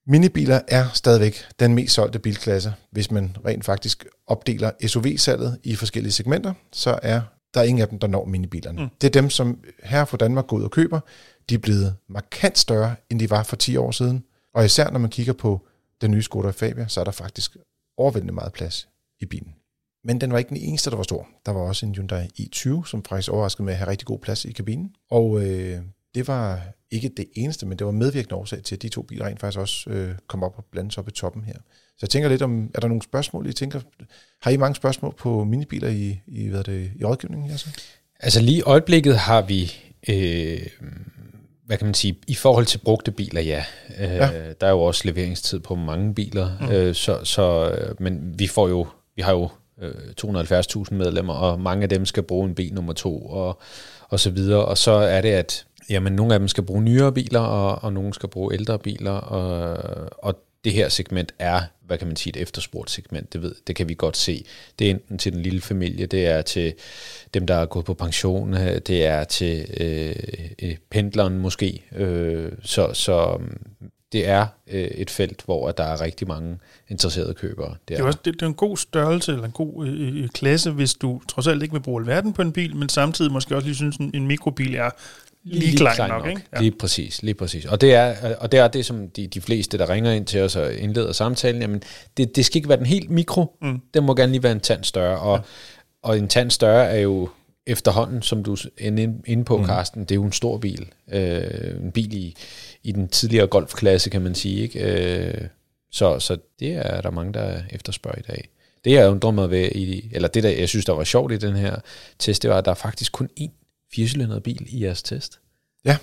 Minibiler er stadigvæk den mest solgte bilklasse. Hvis man rent faktisk opdeler SUV-salget i forskellige segmenter, så er der ingen af dem, der når minibilerne. Mm. Det er dem, som her fra Danmark går ud og køber. de er blevet markant større, end de var for 10 år siden. Og især når man kigger på den nye Skoda Fabia, så er der faktisk overvældende meget plads i bilen. Men den var ikke den eneste, der var stor. Der var også en Hyundai i20, som faktisk overraskede med at have rigtig god plads i kabinen. Og øh, det var ikke det eneste, men det var medvirkende årsag til, at de to biler rent faktisk også øh, kom op og blandes op i toppen her. Så jeg tænker lidt om, er der nogle spørgsmål, I tænker? Har I mange spørgsmål på minibiler i, i, hvad det, i rådgivningen? Altså? altså lige i øjeblikket har vi, øh, hvad kan man sige, i forhold til brugte biler, ja. Øh, ja. Der er jo også leveringstid på mange biler, mm. øh, så, så, men vi får jo, vi har jo øh, 270.000 medlemmer, og mange af dem skal bruge en bil nummer to, og, og så videre. Og så er det, at jamen, nogle af dem skal bruge nyere biler, og, og nogle skal bruge ældre biler, og, og det her segment er, hvad kan man sige, et efterspurgt segment, det, ved, det kan vi godt se. Det er enten til den lille familie, det er til dem, der er gået på pension, det er til øh, øh pendleren måske. Øh, så, så det er øh, et felt, hvor der er rigtig mange interesserede købere. Det er, det er, også, det, det er en god størrelse, eller en god øh, øh, klasse, hvis du trods alt ikke vil bruge alverden på en bil, men samtidig måske også lige synes, en, en mikrobil er lige, klein, klein nok. nok. Ikke? Ja. Lige præcis, lige præcis. Og det er, og det, er det, som de, de fleste, der ringer ind til os og indleder samtalen, jamen, det, det skal ikke være den helt mikro, mm. det må gerne lige være en tand større, og, ja. og en tand større er jo efterhånden, som du er inde på, mm. Karsten, det er jo en stor bil. Øh, en bil i, i den tidligere golfklasse, kan man sige. Ikke? Øh, så, så det er der mange, der efterspørger i dag. Det jeg undrer mig ved, i, eller det der jeg synes, der var sjovt i den her test, det var, at der er faktisk kun én firecylindret bil i jeres test. Ja,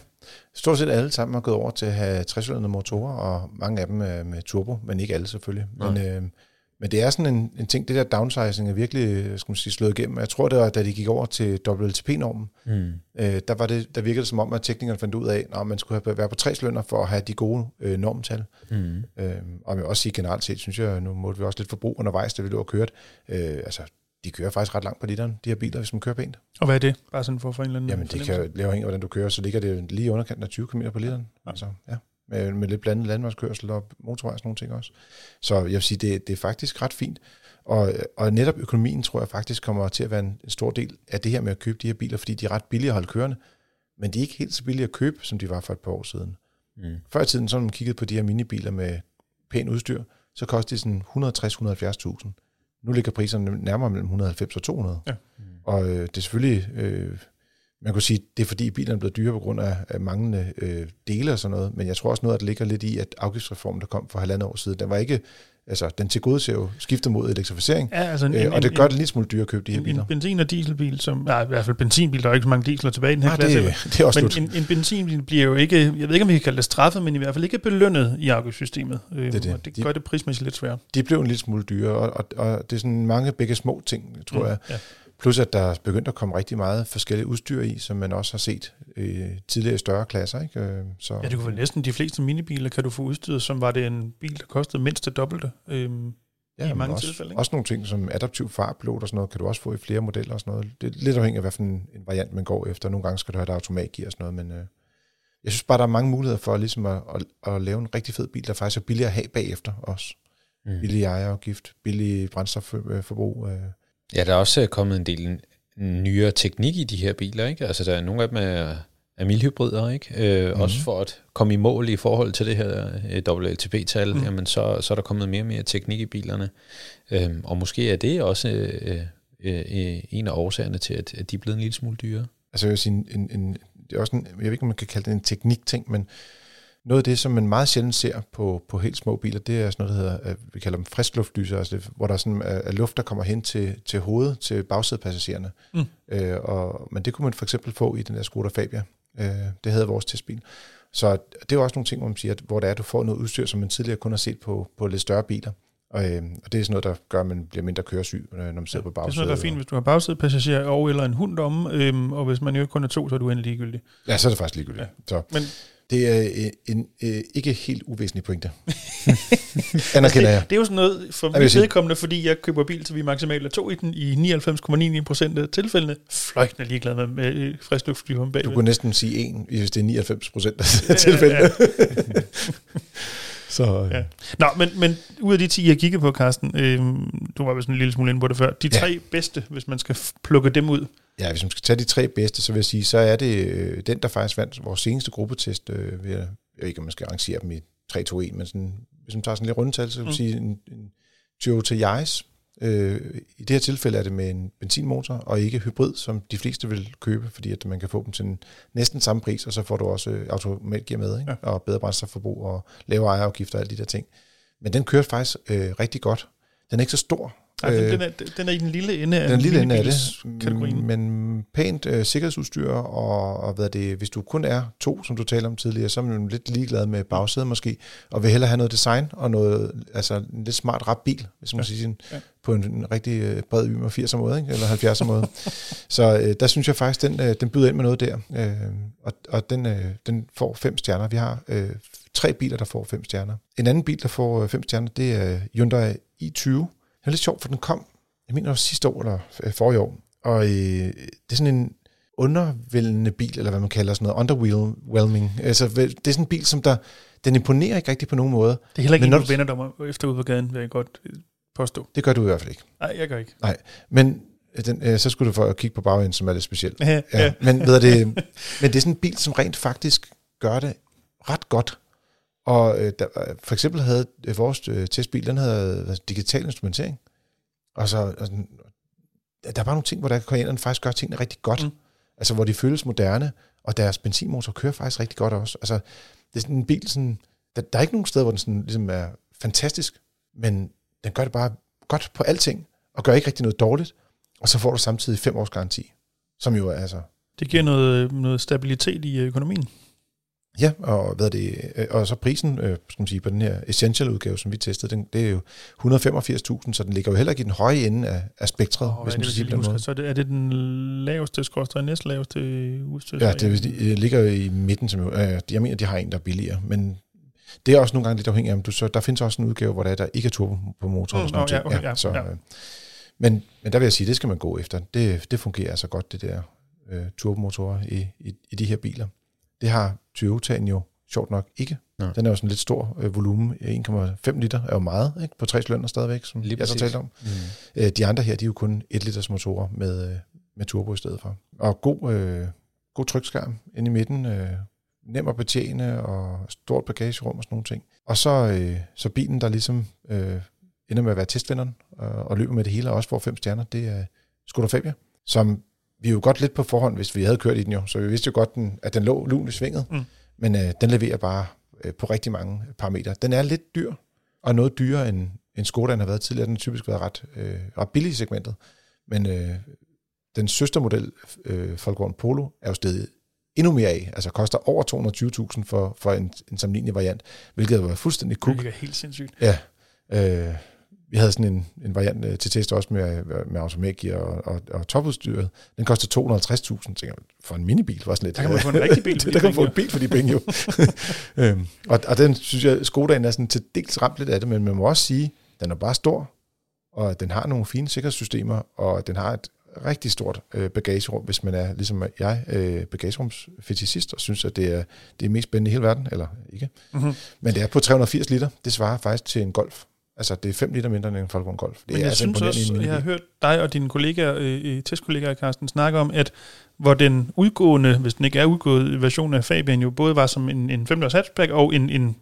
stort set alle sammen har gået over til at have trecylindrede motorer, og mange af dem er med turbo, men ikke alle selvfølgelig. Men, øh, men det er sådan en, en ting, det der downsizing er virkelig skal man sige, slået igennem. Jeg tror, det var, da de gik over til WLTP-normen, mm. øh, der, var det, der virkede det som om, at teknikerne fandt ud af, at man skulle have, være på tre cylinder for at have de gode øh, normtal. Mm. Øh, og jeg vil også sige generelt set, synes jeg, nu måtte vi også lidt forbrug undervejs, da vi lå og kørt. Øh, altså, de kører faktisk ret langt på literen, de her biler, hvis man kører pænt. Og hvad er det? Bare sådan for at få en eller anden Jamen, det kan lave af, hvordan du kører, så ligger det lige underkanten af 20 km på literen. Ja. Altså, ja med, med lidt blandet landvejskørsel og motorvej og sådan nogle ting også. Så jeg vil sige, det, det er faktisk ret fint. Og, og netop økonomien tror jeg faktisk kommer til at være en, stor del af det her med at købe de her biler, fordi de er ret billige at holde kørende. Men de er ikke helt så billige at købe, som de var for et par år siden. Mm. Før i tiden, så når man kiggede på de her minibiler med pæn udstyr, så kostede de sådan 160-170.000. Nu ligger priserne nærmere mellem 190 og 200. Ja. Mm. Og øh, det er selvfølgelig øh, man kunne sige, det er fordi bilerne er blevet dyre på grund af, af manglende øh, dele og sådan noget, men jeg tror også noget, at det ligger lidt i, at afgiftsreformen, der kom for halvandet år siden, den var ikke, altså den til gode ser jo skifter mod elektrificering, ja, altså en, øh, og det en, gør det en lille smule dyre at købe de her biler. En benzin- og dieselbil, som, nej, i hvert fald benzinbil, der er ikke så mange dieseler tilbage i den her nej, klasse. Det, det er også men en, en benzinbil bliver jo ikke, jeg ved ikke, om vi kan kalde det straffet, men i hvert fald ikke belønnet i afgiftssystemet. Øh, det, det. Og det de, gør det prismæssigt lidt svært. De blev en lille smule dyre, og, og, og det er sådan mange begge små ting, tror mm, jeg. Ja Plus at der er begyndt at komme rigtig meget forskellige udstyr i, som man også har set øh, tidligere i større klasser. Ikke? Øh, så, ja, det kunne vel næsten de fleste minibiler, kan du få udstyret, som var det en bil, der kostede mindst det dobbelte. Øh, ja, i mange også, tilfælde. Ikke? Også nogle ting som adaptiv farpilot og sådan noget, kan du også få i flere modeller og sådan noget. Det er lidt afhængigt af, hvilken en, en variant man går efter. Nogle gange skal du have et automatgear og sådan noget, men øh, jeg synes bare, der er mange muligheder for ligesom at, at, at lave en rigtig fed bil, der faktisk er billigere at have bagefter også. Mm. Billig ejerafgift, billig brændstofforbrug, øh, Ja, der er også kommet en del nyere teknik i de her biler, ikke? Altså, der er nogle af dem er, er mildhybrider, ikke? Øh, mm. Også for at komme i mål i forhold til det her øh, WLTP-tal, mm. jamen så, så er der kommet mere og mere teknik i bilerne. Øh, og måske er det også øh, øh, øh, en af årsagerne til, at, at de er blevet en lille smule dyre. Altså jeg vil sige, en, en, en, det er også en, jeg ved ikke, om man kan kalde det en teknikting, men noget af det, som man meget sjældent ser på, på helt små biler, det er sådan noget, der hedder, vi kalder dem friskluftlysere, altså det, hvor der er sådan er, er luft, der kommer hen til, til hovedet, til bagsædepassagererne. Mm. Øh, og, men det kunne man for eksempel få i den der Skoda Fabia. Øh, det havde vores testbil. Så det er også nogle ting, hvor man siger, at, hvor det er, at du får noget udstyr, som man tidligere kun har set på, på lidt større biler. Og, øh, og det er sådan noget, der gør, at man bliver mindre køresyg, når man sidder ja, på bagsædet. Det er sådan noget, der er fint, hvis du har bagsædepassager og eller en hund om, øhm, og hvis man jo kun er to, så er du endelig ligegyldig. Ja, så er det faktisk ligegyldigt. Ja. Så. Men det er en, en, en ikke helt uvæsentlig pointe. <laughs> Anerkender altså det, jeg. Det er jo sådan noget for mit vedkommende, fordi jeg køber bil, så vi maksimalt er to i den i 99,99 procent af tilfældene. Fløjtende ligeglad med, med frisk luftflyveren bagved. Du kunne næsten sige en, hvis det er 99 procent af tilfældene. Ja, ja. <laughs> så, ja. Nå, men, men ud af de 10, jeg kiggede på, Carsten, øh, du var vist en lille smule inde på det før, de tre ja. bedste, hvis man skal plukke dem ud, Ja, hvis man skal tage de tre bedste, så vil jeg sige, så er det øh, den, der faktisk vandt vores seneste gruppetest. Øh, ved, jeg ved ikke, om man skal arrangere dem i 3-2-1, men sådan, hvis man tager sådan lidt rundtal, så vil jeg mm. sige en, en Toyota Yaris. Øh, I det her tilfælde er det med en benzinmotor, og ikke hybrid, som de fleste vil købe, fordi at man kan få dem til en, næsten samme pris, og så får du også øh, automatgear med, ikke? Ja. og bedre brændstofforbrug, og lavere ejerafgifter og alle de der ting. Men den kørte faktisk øh, rigtig godt. Den er ikke så stor, Nej, den, den, er, den er i den lille ende af den lille ende af det, men pænt øh, sikkerhedsudstyr, og, og hvad det, hvis du kun er to, som du talte om tidligere, så er man lidt ligeglad med bagsædet måske, og vil hellere have noget design, og noget, altså en lidt smart rap bil, hvis man ja. sige sådan, ja. på en, en rigtig øh, bred ymer 80'er måde, ikke? eller 70'er måde. så øh, der synes jeg faktisk, den, øh, den byder ind med noget der, øh, og, og den, øh, den får fem stjerner. Vi har øh, tre biler, der får fem stjerner. En anden bil, der får øh, fem stjerner, det er Hyundai i20, det er lidt sjovt, for den kom, jeg mener var sidste år eller øh, forrige år, og øh, det er sådan en undervældende bil, eller hvad man kalder sådan noget, underwhelming. Altså, det er sådan en bil, som der, den imponerer ikke rigtig på nogen måde. Det er heller ikke en, du vender dig efter ude på gaden, vil jeg godt øh, påstå. Det gør du i hvert fald ikke. Nej, jeg gør ikke. Nej, men den, øh, så skulle du få at kigge på bagenden, som er lidt specielt. <laughs> Ja, ja. Men, ved det, men det er sådan en bil, som rent faktisk gør det ret godt. Og øh, der, for eksempel havde øh, vores øh, testbil, den havde digital instrumentering. Og så, sådan, der er bare nogle ting, hvor der koreanerne faktisk gør tingene rigtig godt. Mm. Altså, hvor de føles moderne, og deres benzinmotor kører faktisk rigtig godt også. Altså, det er sådan en bil, sådan, der, der er ikke nogen steder, hvor den sådan, ligesom er fantastisk, men den gør det bare godt på alting, og gør ikke rigtig noget dårligt, og så får du samtidig fem års garanti, som jo er altså... Det giver noget, noget stabilitet i økonomien. Ja, og, hvad det, øh, og så prisen øh, skal man sige, på den her Essential-udgave, som vi testede, den, det er jo 185.000, så den ligger jo heller ikke i den høje ende af, af spektret, oh, hvis man skal sige det måde. Så er det, er det den laveste, skorstræk næst laveste udstyr? Ja, det, det ligger jo i midten, som jo, øh, jeg mener, de har en, der er billigere, men det er også nogle gange lidt afhængigt af, om du så, der findes også en udgave, hvor der, er, der ikke er turbo på motoren mm, og sådan oh. Ja, okay, ja, så, ja. Øh, men, men der vil jeg sige, det skal man gå efter. Det, det fungerer altså godt, det der øh, turbomotorer i, i, i de her biler. Det har Toyotaen jo sjovt nok ikke. Ja. Den er jo sådan lidt stor øh, volumen. 1,5 liter er jo meget ikke? på tre cylinder stadigvæk, som Lige jeg så talt om. Mm. Øh, de andre her, de er jo kun 1 liters motorer med, øh, med turbo i stedet for. Og god, øh, god trykskærm inde i midten. Øh, nem at betjene og stort bagagerum og sådan nogle ting. Og så, øh, så bilen, der ligesom øh, ender med at være testvinderen og, og løber med det hele, og også får fem stjerner, det er Skoda Fabia, som vi er jo godt lidt på forhånd, hvis vi havde kørt i den jo, så vi vidste jo godt, den, at den lå lun i svinget, mm. men øh, den leverer bare øh, på rigtig mange parametre. Den er lidt dyr, og noget dyrere end, end Skoda har været tidligere. Den har typisk været ret, øh, ret billig i segmentet, men øh, den søstermodel, øh, Volkswagen Polo, er jo stedet endnu mere af, altså koster over 220.000 for, for en, en sammenlignende variant, hvilket var fuldstændig kuk. Det er helt sindssygt. Ja, øh, vi havde sådan en, en variant øh, til test også med, med automatgear og, og, og topudstyret. Den koster 250.000, tænker for en minibil var sådan lidt. Der kan man få en rigtig bil <laughs> for de Der kan man få en bil for de penge jo. <laughs> øhm, og, og den synes jeg, Skodaen er sådan til dels ramt lidt af det, men man må også sige, den er bare stor, og den har nogle fine sikkerhedssystemer, og den har et rigtig stort øh, bagagerum, hvis man er, ligesom jeg, øh, bagagerumsfetisist, og synes, at det er det er mest spændende i hele verden, eller ikke. Mm-hmm. Men det er på 380 liter. Det svarer faktisk til en Golf. Altså, det er 5 liter mindre end en Volkswagen Golf. Det Men jeg altså synes også, jeg har hørt dig og dine kollegaer, øh, testkollegaer, Carsten, snakke om, at hvor den udgående, hvis den ikke er udgået, version af Fabian jo både var som en, en 5 hatchback og en, en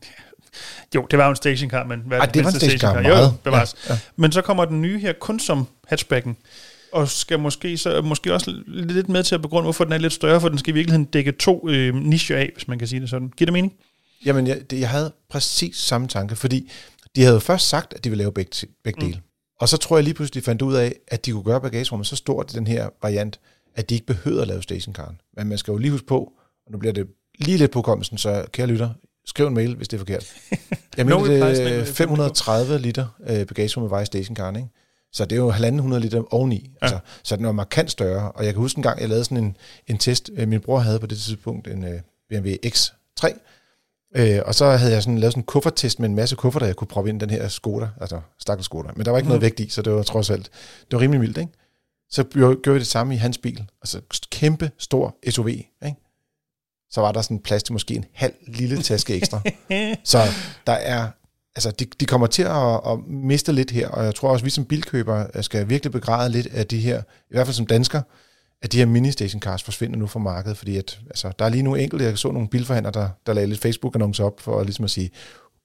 jo, det var en stationcar, men hvad Ej, det var en stationcar, stationcar. Jo, bevares. Ja, ja. Men så kommer den nye her kun som hatchbacken, og skal måske, så, måske også lidt med til at begrunde, hvorfor den er lidt større, for den skal i virkeligheden dække to øh, nicher af, hvis man kan sige det sådan. Giver det mening? Jamen, jeg, det, jeg havde præcis samme tanke, fordi de havde først sagt, at de ville lave begge, begge dele. Mm. Og så tror jeg lige pludselig, de fandt ud af, at de kunne gøre bagagerummet så stort i den her variant, at de ikke behøvede at lave stationcaren. Men man skal jo lige huske på, og nu bliver det lige lidt på kommelsen, så kære lytter, skriv en mail, hvis det er forkert. <laughs> Jeg mener, det er 530 liter øh, bagagerum var i stationcaren, ikke? Så det er jo 1.500 liter oveni. Ja. Altså, så den var markant større. Og jeg kan huske en gang, jeg lavede sådan en, en test. Øh, min bror havde på det tidspunkt en øh, BMW X3, Øh, og så havde jeg sådan lavet sådan en kuffertest med en masse kufferter, jeg kunne proppe ind den her Skoda, altså stakkels Skoda. Men der var ikke mm. noget vægt i, så det var trods alt, det var rimelig mildt, ikke? Så gjorde vi det samme i hans bil. Altså kæmpe stor SUV, ikke? Så var der sådan plads til måske en halv lille taske ekstra. <laughs> så der er, altså de, de kommer til at, at miste lidt her, og jeg tror også, vi som bilkøbere skal virkelig begræde lidt af de her, i hvert fald som dansker, at de her mini-stationcars forsvinder nu fra markedet, fordi at, altså, der er lige nogle enkelte, jeg så nogle bilforhandlere, der, der lagde lidt Facebook-annoncer op for ligesom at sige,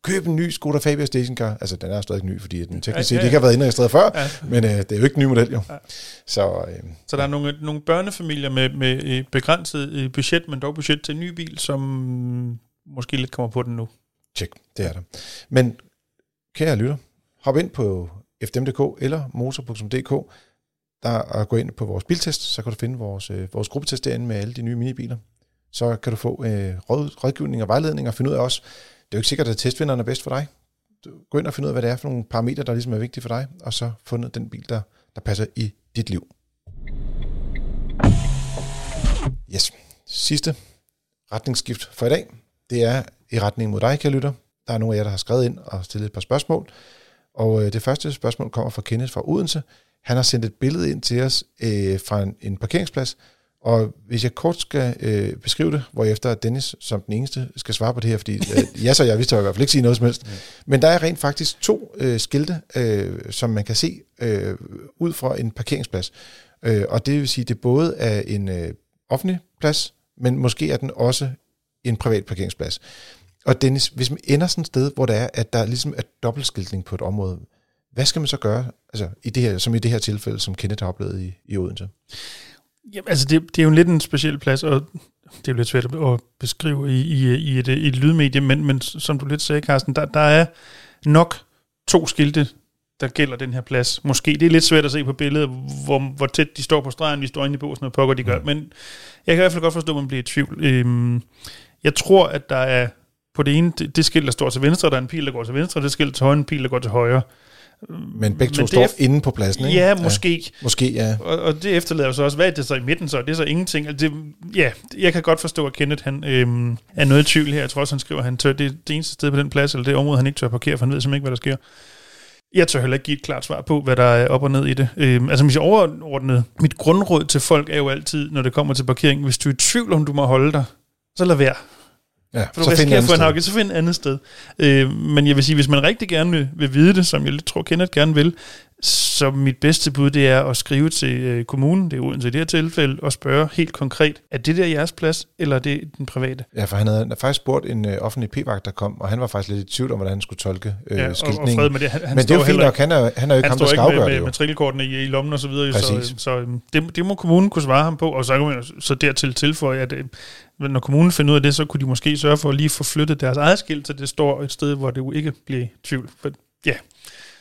køb en ny Skoda Fabia stationcar. Altså, den er stadig ny, fordi den teknisk set ja, ja, ja. ikke har været indregistreret før, ja. men øh, det er jo ikke en ny model, jo. Ja. Så, øh, så der er nogle, nogle børnefamilier med, med begrænset budget, men dog budget til en ny bil, som måske lidt kommer på den nu. Tjek, det er der. Men kære lytter, hop ind på fdm.dk eller motor.dk, der er gå ind på vores biltest, så kan du finde vores, øh, vores gruppetest derinde med alle de nye minibiler. Så kan du få øh, råd, rådgivning og vejledning og finde ud af også, det er jo ikke sikkert, at testvinderen er bedst for dig. Du, gå ind og finde ud af, hvad det er for nogle parametre, der ligesom er vigtige for dig, og så fundet den bil, der, der passer i dit liv. Yes. Sidste retningsskift for i dag, det er i retning mod dig, kære lytter. Der er nogle af jer, der har skrevet ind og stillet et par spørgsmål. Og øh, det første spørgsmål kommer fra Kenneth fra Odense. Han har sendt et billede ind til os øh, fra en, en parkeringsplads, og hvis jeg kort skal øh, beskrive det, hvor efter Dennis som den eneste skal svare på det her, fordi øh, <laughs> ja, så jeg vidste i hvert fald ikke sige noget som helst. Mm. Men der er rent faktisk to øh, skilte, øh, som man kan se øh, ud fra en parkeringsplads. Øh, og det vil sige, det både er en øh, offentlig plads, men måske er den også en privat parkeringsplads. Og Dennis, hvis man ender sådan et sted, hvor der er, at der ligesom er dobbeltskiltning på et område, hvad skal man så gøre, altså i det her, som i det her tilfælde, som Kenneth har oplevet i, i Odense? Jamen, altså det, det er jo lidt en speciel plads, og det er jo lidt svært at beskrive i, i, i, et, i et lydmedie, men, men som du lidt sagde, Carsten, der, der er nok to skilte, der gælder den her plads. Måske. Det er lidt svært at se på billedet, hvor, hvor tæt de står på stregen, vi står inde i båsen og pokker de gør. Mm. Men jeg kan i hvert fald godt forstå, at man bliver i tvivl. Øhm, jeg tror, at der er på det ene, det, det skilt, der står til venstre, der er en pil, der går til venstre, det skilt til højre, en pil, der går til højre. Men begge to Men står inde på pladsen, ikke? Ja, måske. Ja, måske, ja. Og, og det efterlader så også, hvad er det så i midten så? Det er så ingenting. Altså det, ja, jeg kan godt forstå, at Kenneth han, øhm, er noget i tvivl her. Jeg tror også, han skriver, at han tør, det er det eneste sted på den plads, eller det område, han ikke tør parkere, for han ved simpelthen ikke, hvad der sker. Jeg tør heller ikke give et klart svar på, hvad der er op og ned i det. Øhm, altså, hvis jeg overordnet, mit grundråd til folk er jo altid, når det kommer til parkering, hvis du er i tvivl, om du må holde dig, så lad være. Ja, for så find få en afgift, så find et andet sted. Øh, men jeg vil sige, hvis man rigtig gerne vil, vil vide det, som jeg lidt tror Kenneth gerne vil, så mit bedste bud, det er at skrive til øh, kommunen, det er uden til det her tilfælde, og spørge helt konkret, er det der jeres plads, eller er det den private? Ja, for han havde, faktisk spurgt en øh, offentlig p-vagt, der kom, og han var faktisk lidt i tvivl om, hvordan han skulle tolke øh, ja, skiltningen. Og, og med det. Han, han Men det er jo fint nok, han er, han er jo ikke ham, der skal afgøre med, det jo. med i, i lommen og så videre, Præcis. så, så øhm, det, det må kommunen kunne svare ham på, og så kan man så dertil tilføje, at øh, når kommunen finder ud af det, så kunne de måske sørge for at lige få flyttet deres eget skilt, så det står et sted, hvor det jo ikke bliver tvivl. For, ja,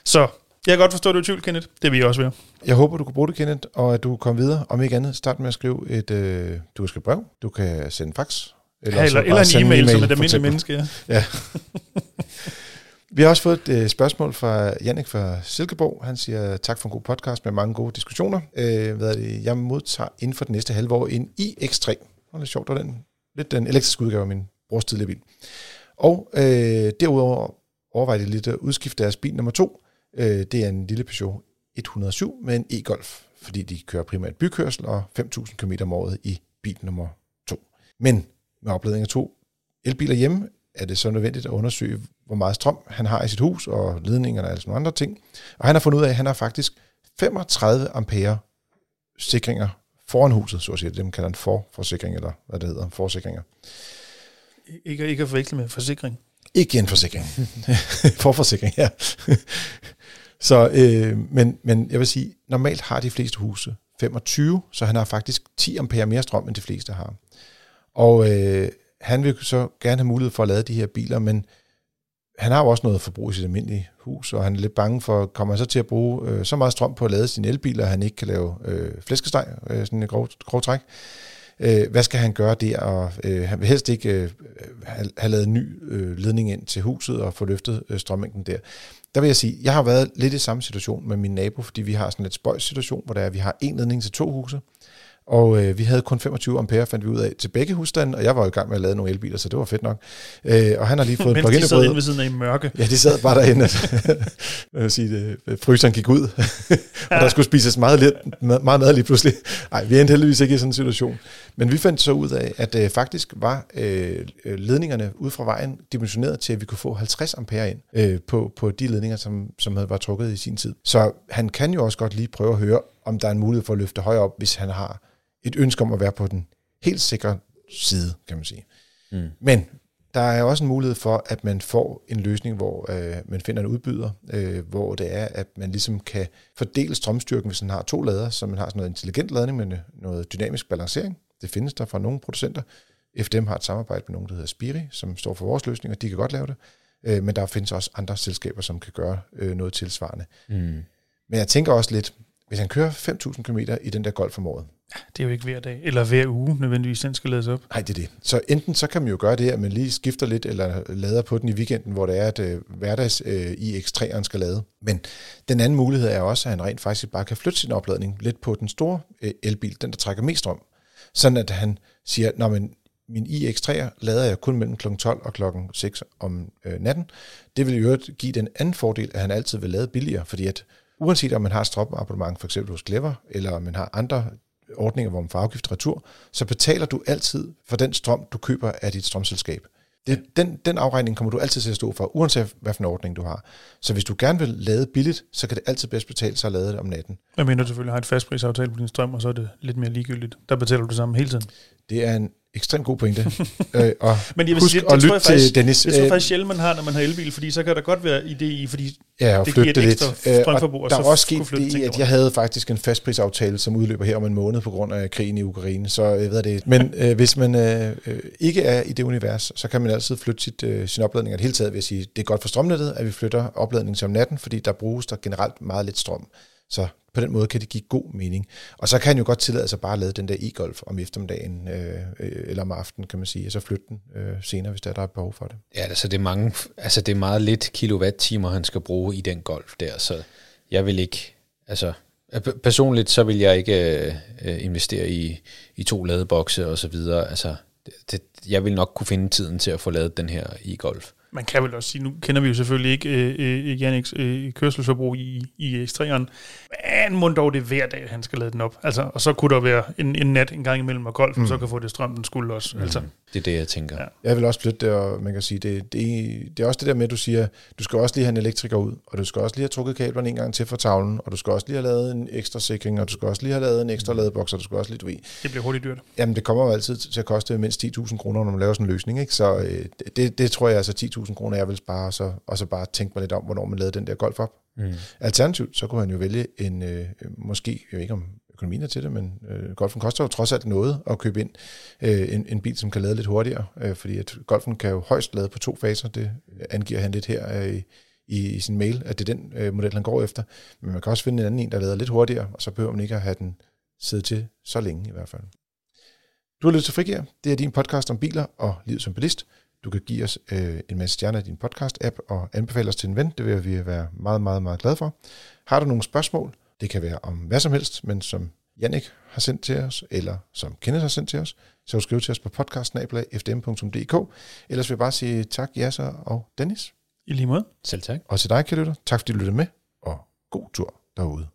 så jeg kan godt forstå, at du er tvivl, Kenneth. Det er vi også ved. Jeg håber, du kan bruge det, Kenneth, og at du kommer videre. Om ikke andet, start med at skrive et... Øh, du kan skrive brev, du kan sende fax. Eller, ja, eller, eller en e-mail, e-mail, som et almindeligt menneske, ja. ja. <laughs> Vi har også fået et øh, spørgsmål fra Jannik fra Silkeborg. Han siger, tak for en god podcast med mange gode diskussioner. Øh, hvad er det? Jeg modtager inden for det næste halve år en iX3. Det er lidt sjovt, det den, lidt den elektriske udgave af min brors tidligere bil. Og øh, derudover overvejer de lidt at udskifte deres bil nummer to Øh, det er en lille Peugeot 107 med en e-Golf, fordi de kører primært bykørsel og 5.000 km om året i bil nummer 2. Men med opladning af to elbiler hjemme, er det så nødvendigt at undersøge, hvor meget strøm han har i sit hus, og ledningerne og alle sådan andre ting. Og han har fundet ud af, at han har faktisk 35 ampere sikringer foran huset, så at sige. Det man kalder en forforsikring, eller hvad det hedder, forsikringer. Ikke, ikke at forveksle med forsikring. Ikke en forsikring. <laughs> forforsikring, ja. Så, øh, men, men jeg vil sige, normalt har de fleste huse 25, så han har faktisk 10 ampere mere strøm, end de fleste har. Og øh, han vil så gerne have mulighed for at lade de her biler, men han har jo også noget forbrug i sit almindelige hus, og han er lidt bange for, kommer han så til at bruge øh, så meget strøm på at lade sin elbil, at han ikke kan lave øh, flæskesteg, øh, sådan en grov, grov træk. Øh, hvad skal han gøre der? Og, øh, han vil helst ikke øh, have, have lavet en ny øh, ledning ind til huset og få løftet øh, strømmængden der der vil jeg sige, jeg har været lidt i samme situation med min nabo, fordi vi har sådan lidt spøjs situation, hvor der er, vi har en ledning til to huse, og øh, vi havde kun 25 ampere, fandt vi ud af, til begge husstande, og jeg var jo i gang med at lave nogle elbiler, så det var fedt nok. Øh, og han har lige fået plug <laughs> in de sad inde ved siden af i mørke. Ja, de sad bare derinde. <laughs> <laughs> jeg vil sige, det, øh, fryseren gik ud, og der skulle spises meget, lidt, meget mad lige pludselig. Nej, vi endte heldigvis ikke i sådan en situation. Men vi fandt så ud af, at øh, faktisk var øh, ledningerne ud fra vejen dimensioneret til, at vi kunne få 50 ampere ind øh, på, på de ledninger, som, som havde var trukket i sin tid. Så han kan jo også godt lige prøve at høre, om der er en mulighed for at løfte højere op, hvis han har et ønske om at være på den helt sikre side, kan man sige. Mm. Men der er også en mulighed for, at man får en løsning, hvor øh, man finder en udbyder, øh, hvor det er, at man ligesom kan fordele strømstyrken, hvis man har to lader, så man har sådan noget intelligent ladning med noget dynamisk balancering. Det findes der fra nogle producenter. FDM har et samarbejde med nogen, der hedder Spiri, som står for vores løsning, og de kan godt lave det. Øh, men der findes også andre selskaber, som kan gøre øh, noget tilsvarende. Mm. Men jeg tænker også lidt, hvis han kører 5.000 km i den der golf om året, det er jo ikke hver dag, eller hver uge nødvendigvis, den skal lades op. Nej, det er det. Så enten så kan man jo gøre det, at man lige skifter lidt, eller lader på den i weekenden, hvor det er, at øh, hverdags øh, IX3'eren skal lade. Men den anden mulighed er også, at han rent faktisk bare kan flytte sin opladning lidt på den store øh, elbil, den der trækker mest strøm. Sådan at han siger, når men min iX3'er lader jeg kun mellem kl. 12 og kl. 6 om øh, natten. Det vil jo give den anden fordel, at han altid vil lade billigere, fordi at uanset om man har et for eksempel hos Clever, eller om man har andre ordninger, hvor man får afgift retur, så betaler du altid for den strøm, du køber af dit strømselskab. Det, den, den afregning kommer du altid til at stå for, uanset hvad for en ordning du har. Så hvis du gerne vil lade billigt, så kan det altid bedst betale sig at lade det om natten. Jeg mener, du selvfølgelig har et fastprisaftale på din strøm, og så er det lidt mere ligegyldigt. Der betaler du det samme hele tiden. Det er en ekstremt god pointe. <laughs> øh, og Men jeg vil husk sige, det, at lytte jeg faktisk, til Dennis. det tror jeg Øh, faktisk sjældent, man har, når man har elbil, fordi så kan der godt være idé i, fordi Ja, og Det giver et det lidt. ekstra Øh, strømforbrug, og og der er også sket det, at jeg havde faktisk en fastprisaftale, som udløber her om en måned på grund af krigen i Ukraine. Så jeg ved det. Men øh, hvis man øh, øh, ikke er i det univers, så kan man altid flytte sit, øh, sin opladning. Og det hele taget vil jeg sige, det er godt for strømnettet, at vi flytter opladningen til om natten, fordi der bruges der generelt meget lidt strøm. Så på den måde kan det give god mening. Og så kan han jo godt tillade sig bare at lade den der e-golf om eftermiddagen, øh, øh, eller om aftenen, kan man sige, og så flytte den øh, senere, hvis der, der er behov for det. Ja, altså det er, mange, altså det er meget lidt kilowatt-timer, han skal bruge i den golf der, så jeg vil ikke, altså, altså personligt så vil jeg ikke øh, investere i, i to ladebokse og så videre, altså det, jeg vil nok kunne finde tiden til at få lavet den her e-golf man kan vel også sige, nu kender vi jo selvfølgelig ikke øh, øh, Janiks øh, kørselsforbrug i, i X3'eren, men må dog det er hver dag, han skal lade den op. Altså, og så kunne der være en, en nat en gang imellem, og golfen mm. så kan få det strøm, den skulle også. Altså, Det er det, jeg tænker. Ja. Ja. Jeg vil også flytte det, og man kan sige, det, det, det er også det der med, at du siger, du skal også lige have en elektriker ud, og du skal også lige have trukket kablerne en gang til fra tavlen, og du skal også lige have lavet en ekstra sikring, og du skal også lige have lavet en ekstra ladeboks, og du skal også lige, du ved, det bliver hurtigt dyrt. jamen det kommer jo altid til at koste mindst 10.000 kroner, når man laver sådan en løsning, ikke? Så øh, det, det tror jeg altså 10.000 kroner, jeg vil spare, og så, og så bare tænke mig lidt om, hvornår man lavede den der golf op. Mm. Alternativt, så kunne han jo vælge en, øh, måske, jeg ved ikke om økonomien er til det, men øh, golfen koster jo trods alt noget at købe ind øh, en, en bil, som kan lade lidt hurtigere, øh, fordi at golfen kan jo højst lade på to faser, det angiver han lidt her øh, i, i sin mail, at det er den øh, model, han går efter. Men man kan også finde en anden en, der lader lidt hurtigere, og så behøver man ikke at have den siddet til så længe i hvert fald. Du har lyttet til Frigir. Det er din podcast om biler og livet som bilist. Du kan give os øh, en masse stjerner i din podcast-app og anbefale os til en ven. Det vil vi være meget, meget, meget glade for. Har du nogle spørgsmål? Det kan være om hvad som helst, men som Jannik har sendt til os, eller som Kenneth har sendt til os, så kan du skrive til os på podcastnabla.fdm.dk. Ellers vil jeg bare sige tak, Jasser og Dennis. I lige måde. Selv tak. Og til dig, kan lytter. Tak fordi du lyttede med, og god tur derude.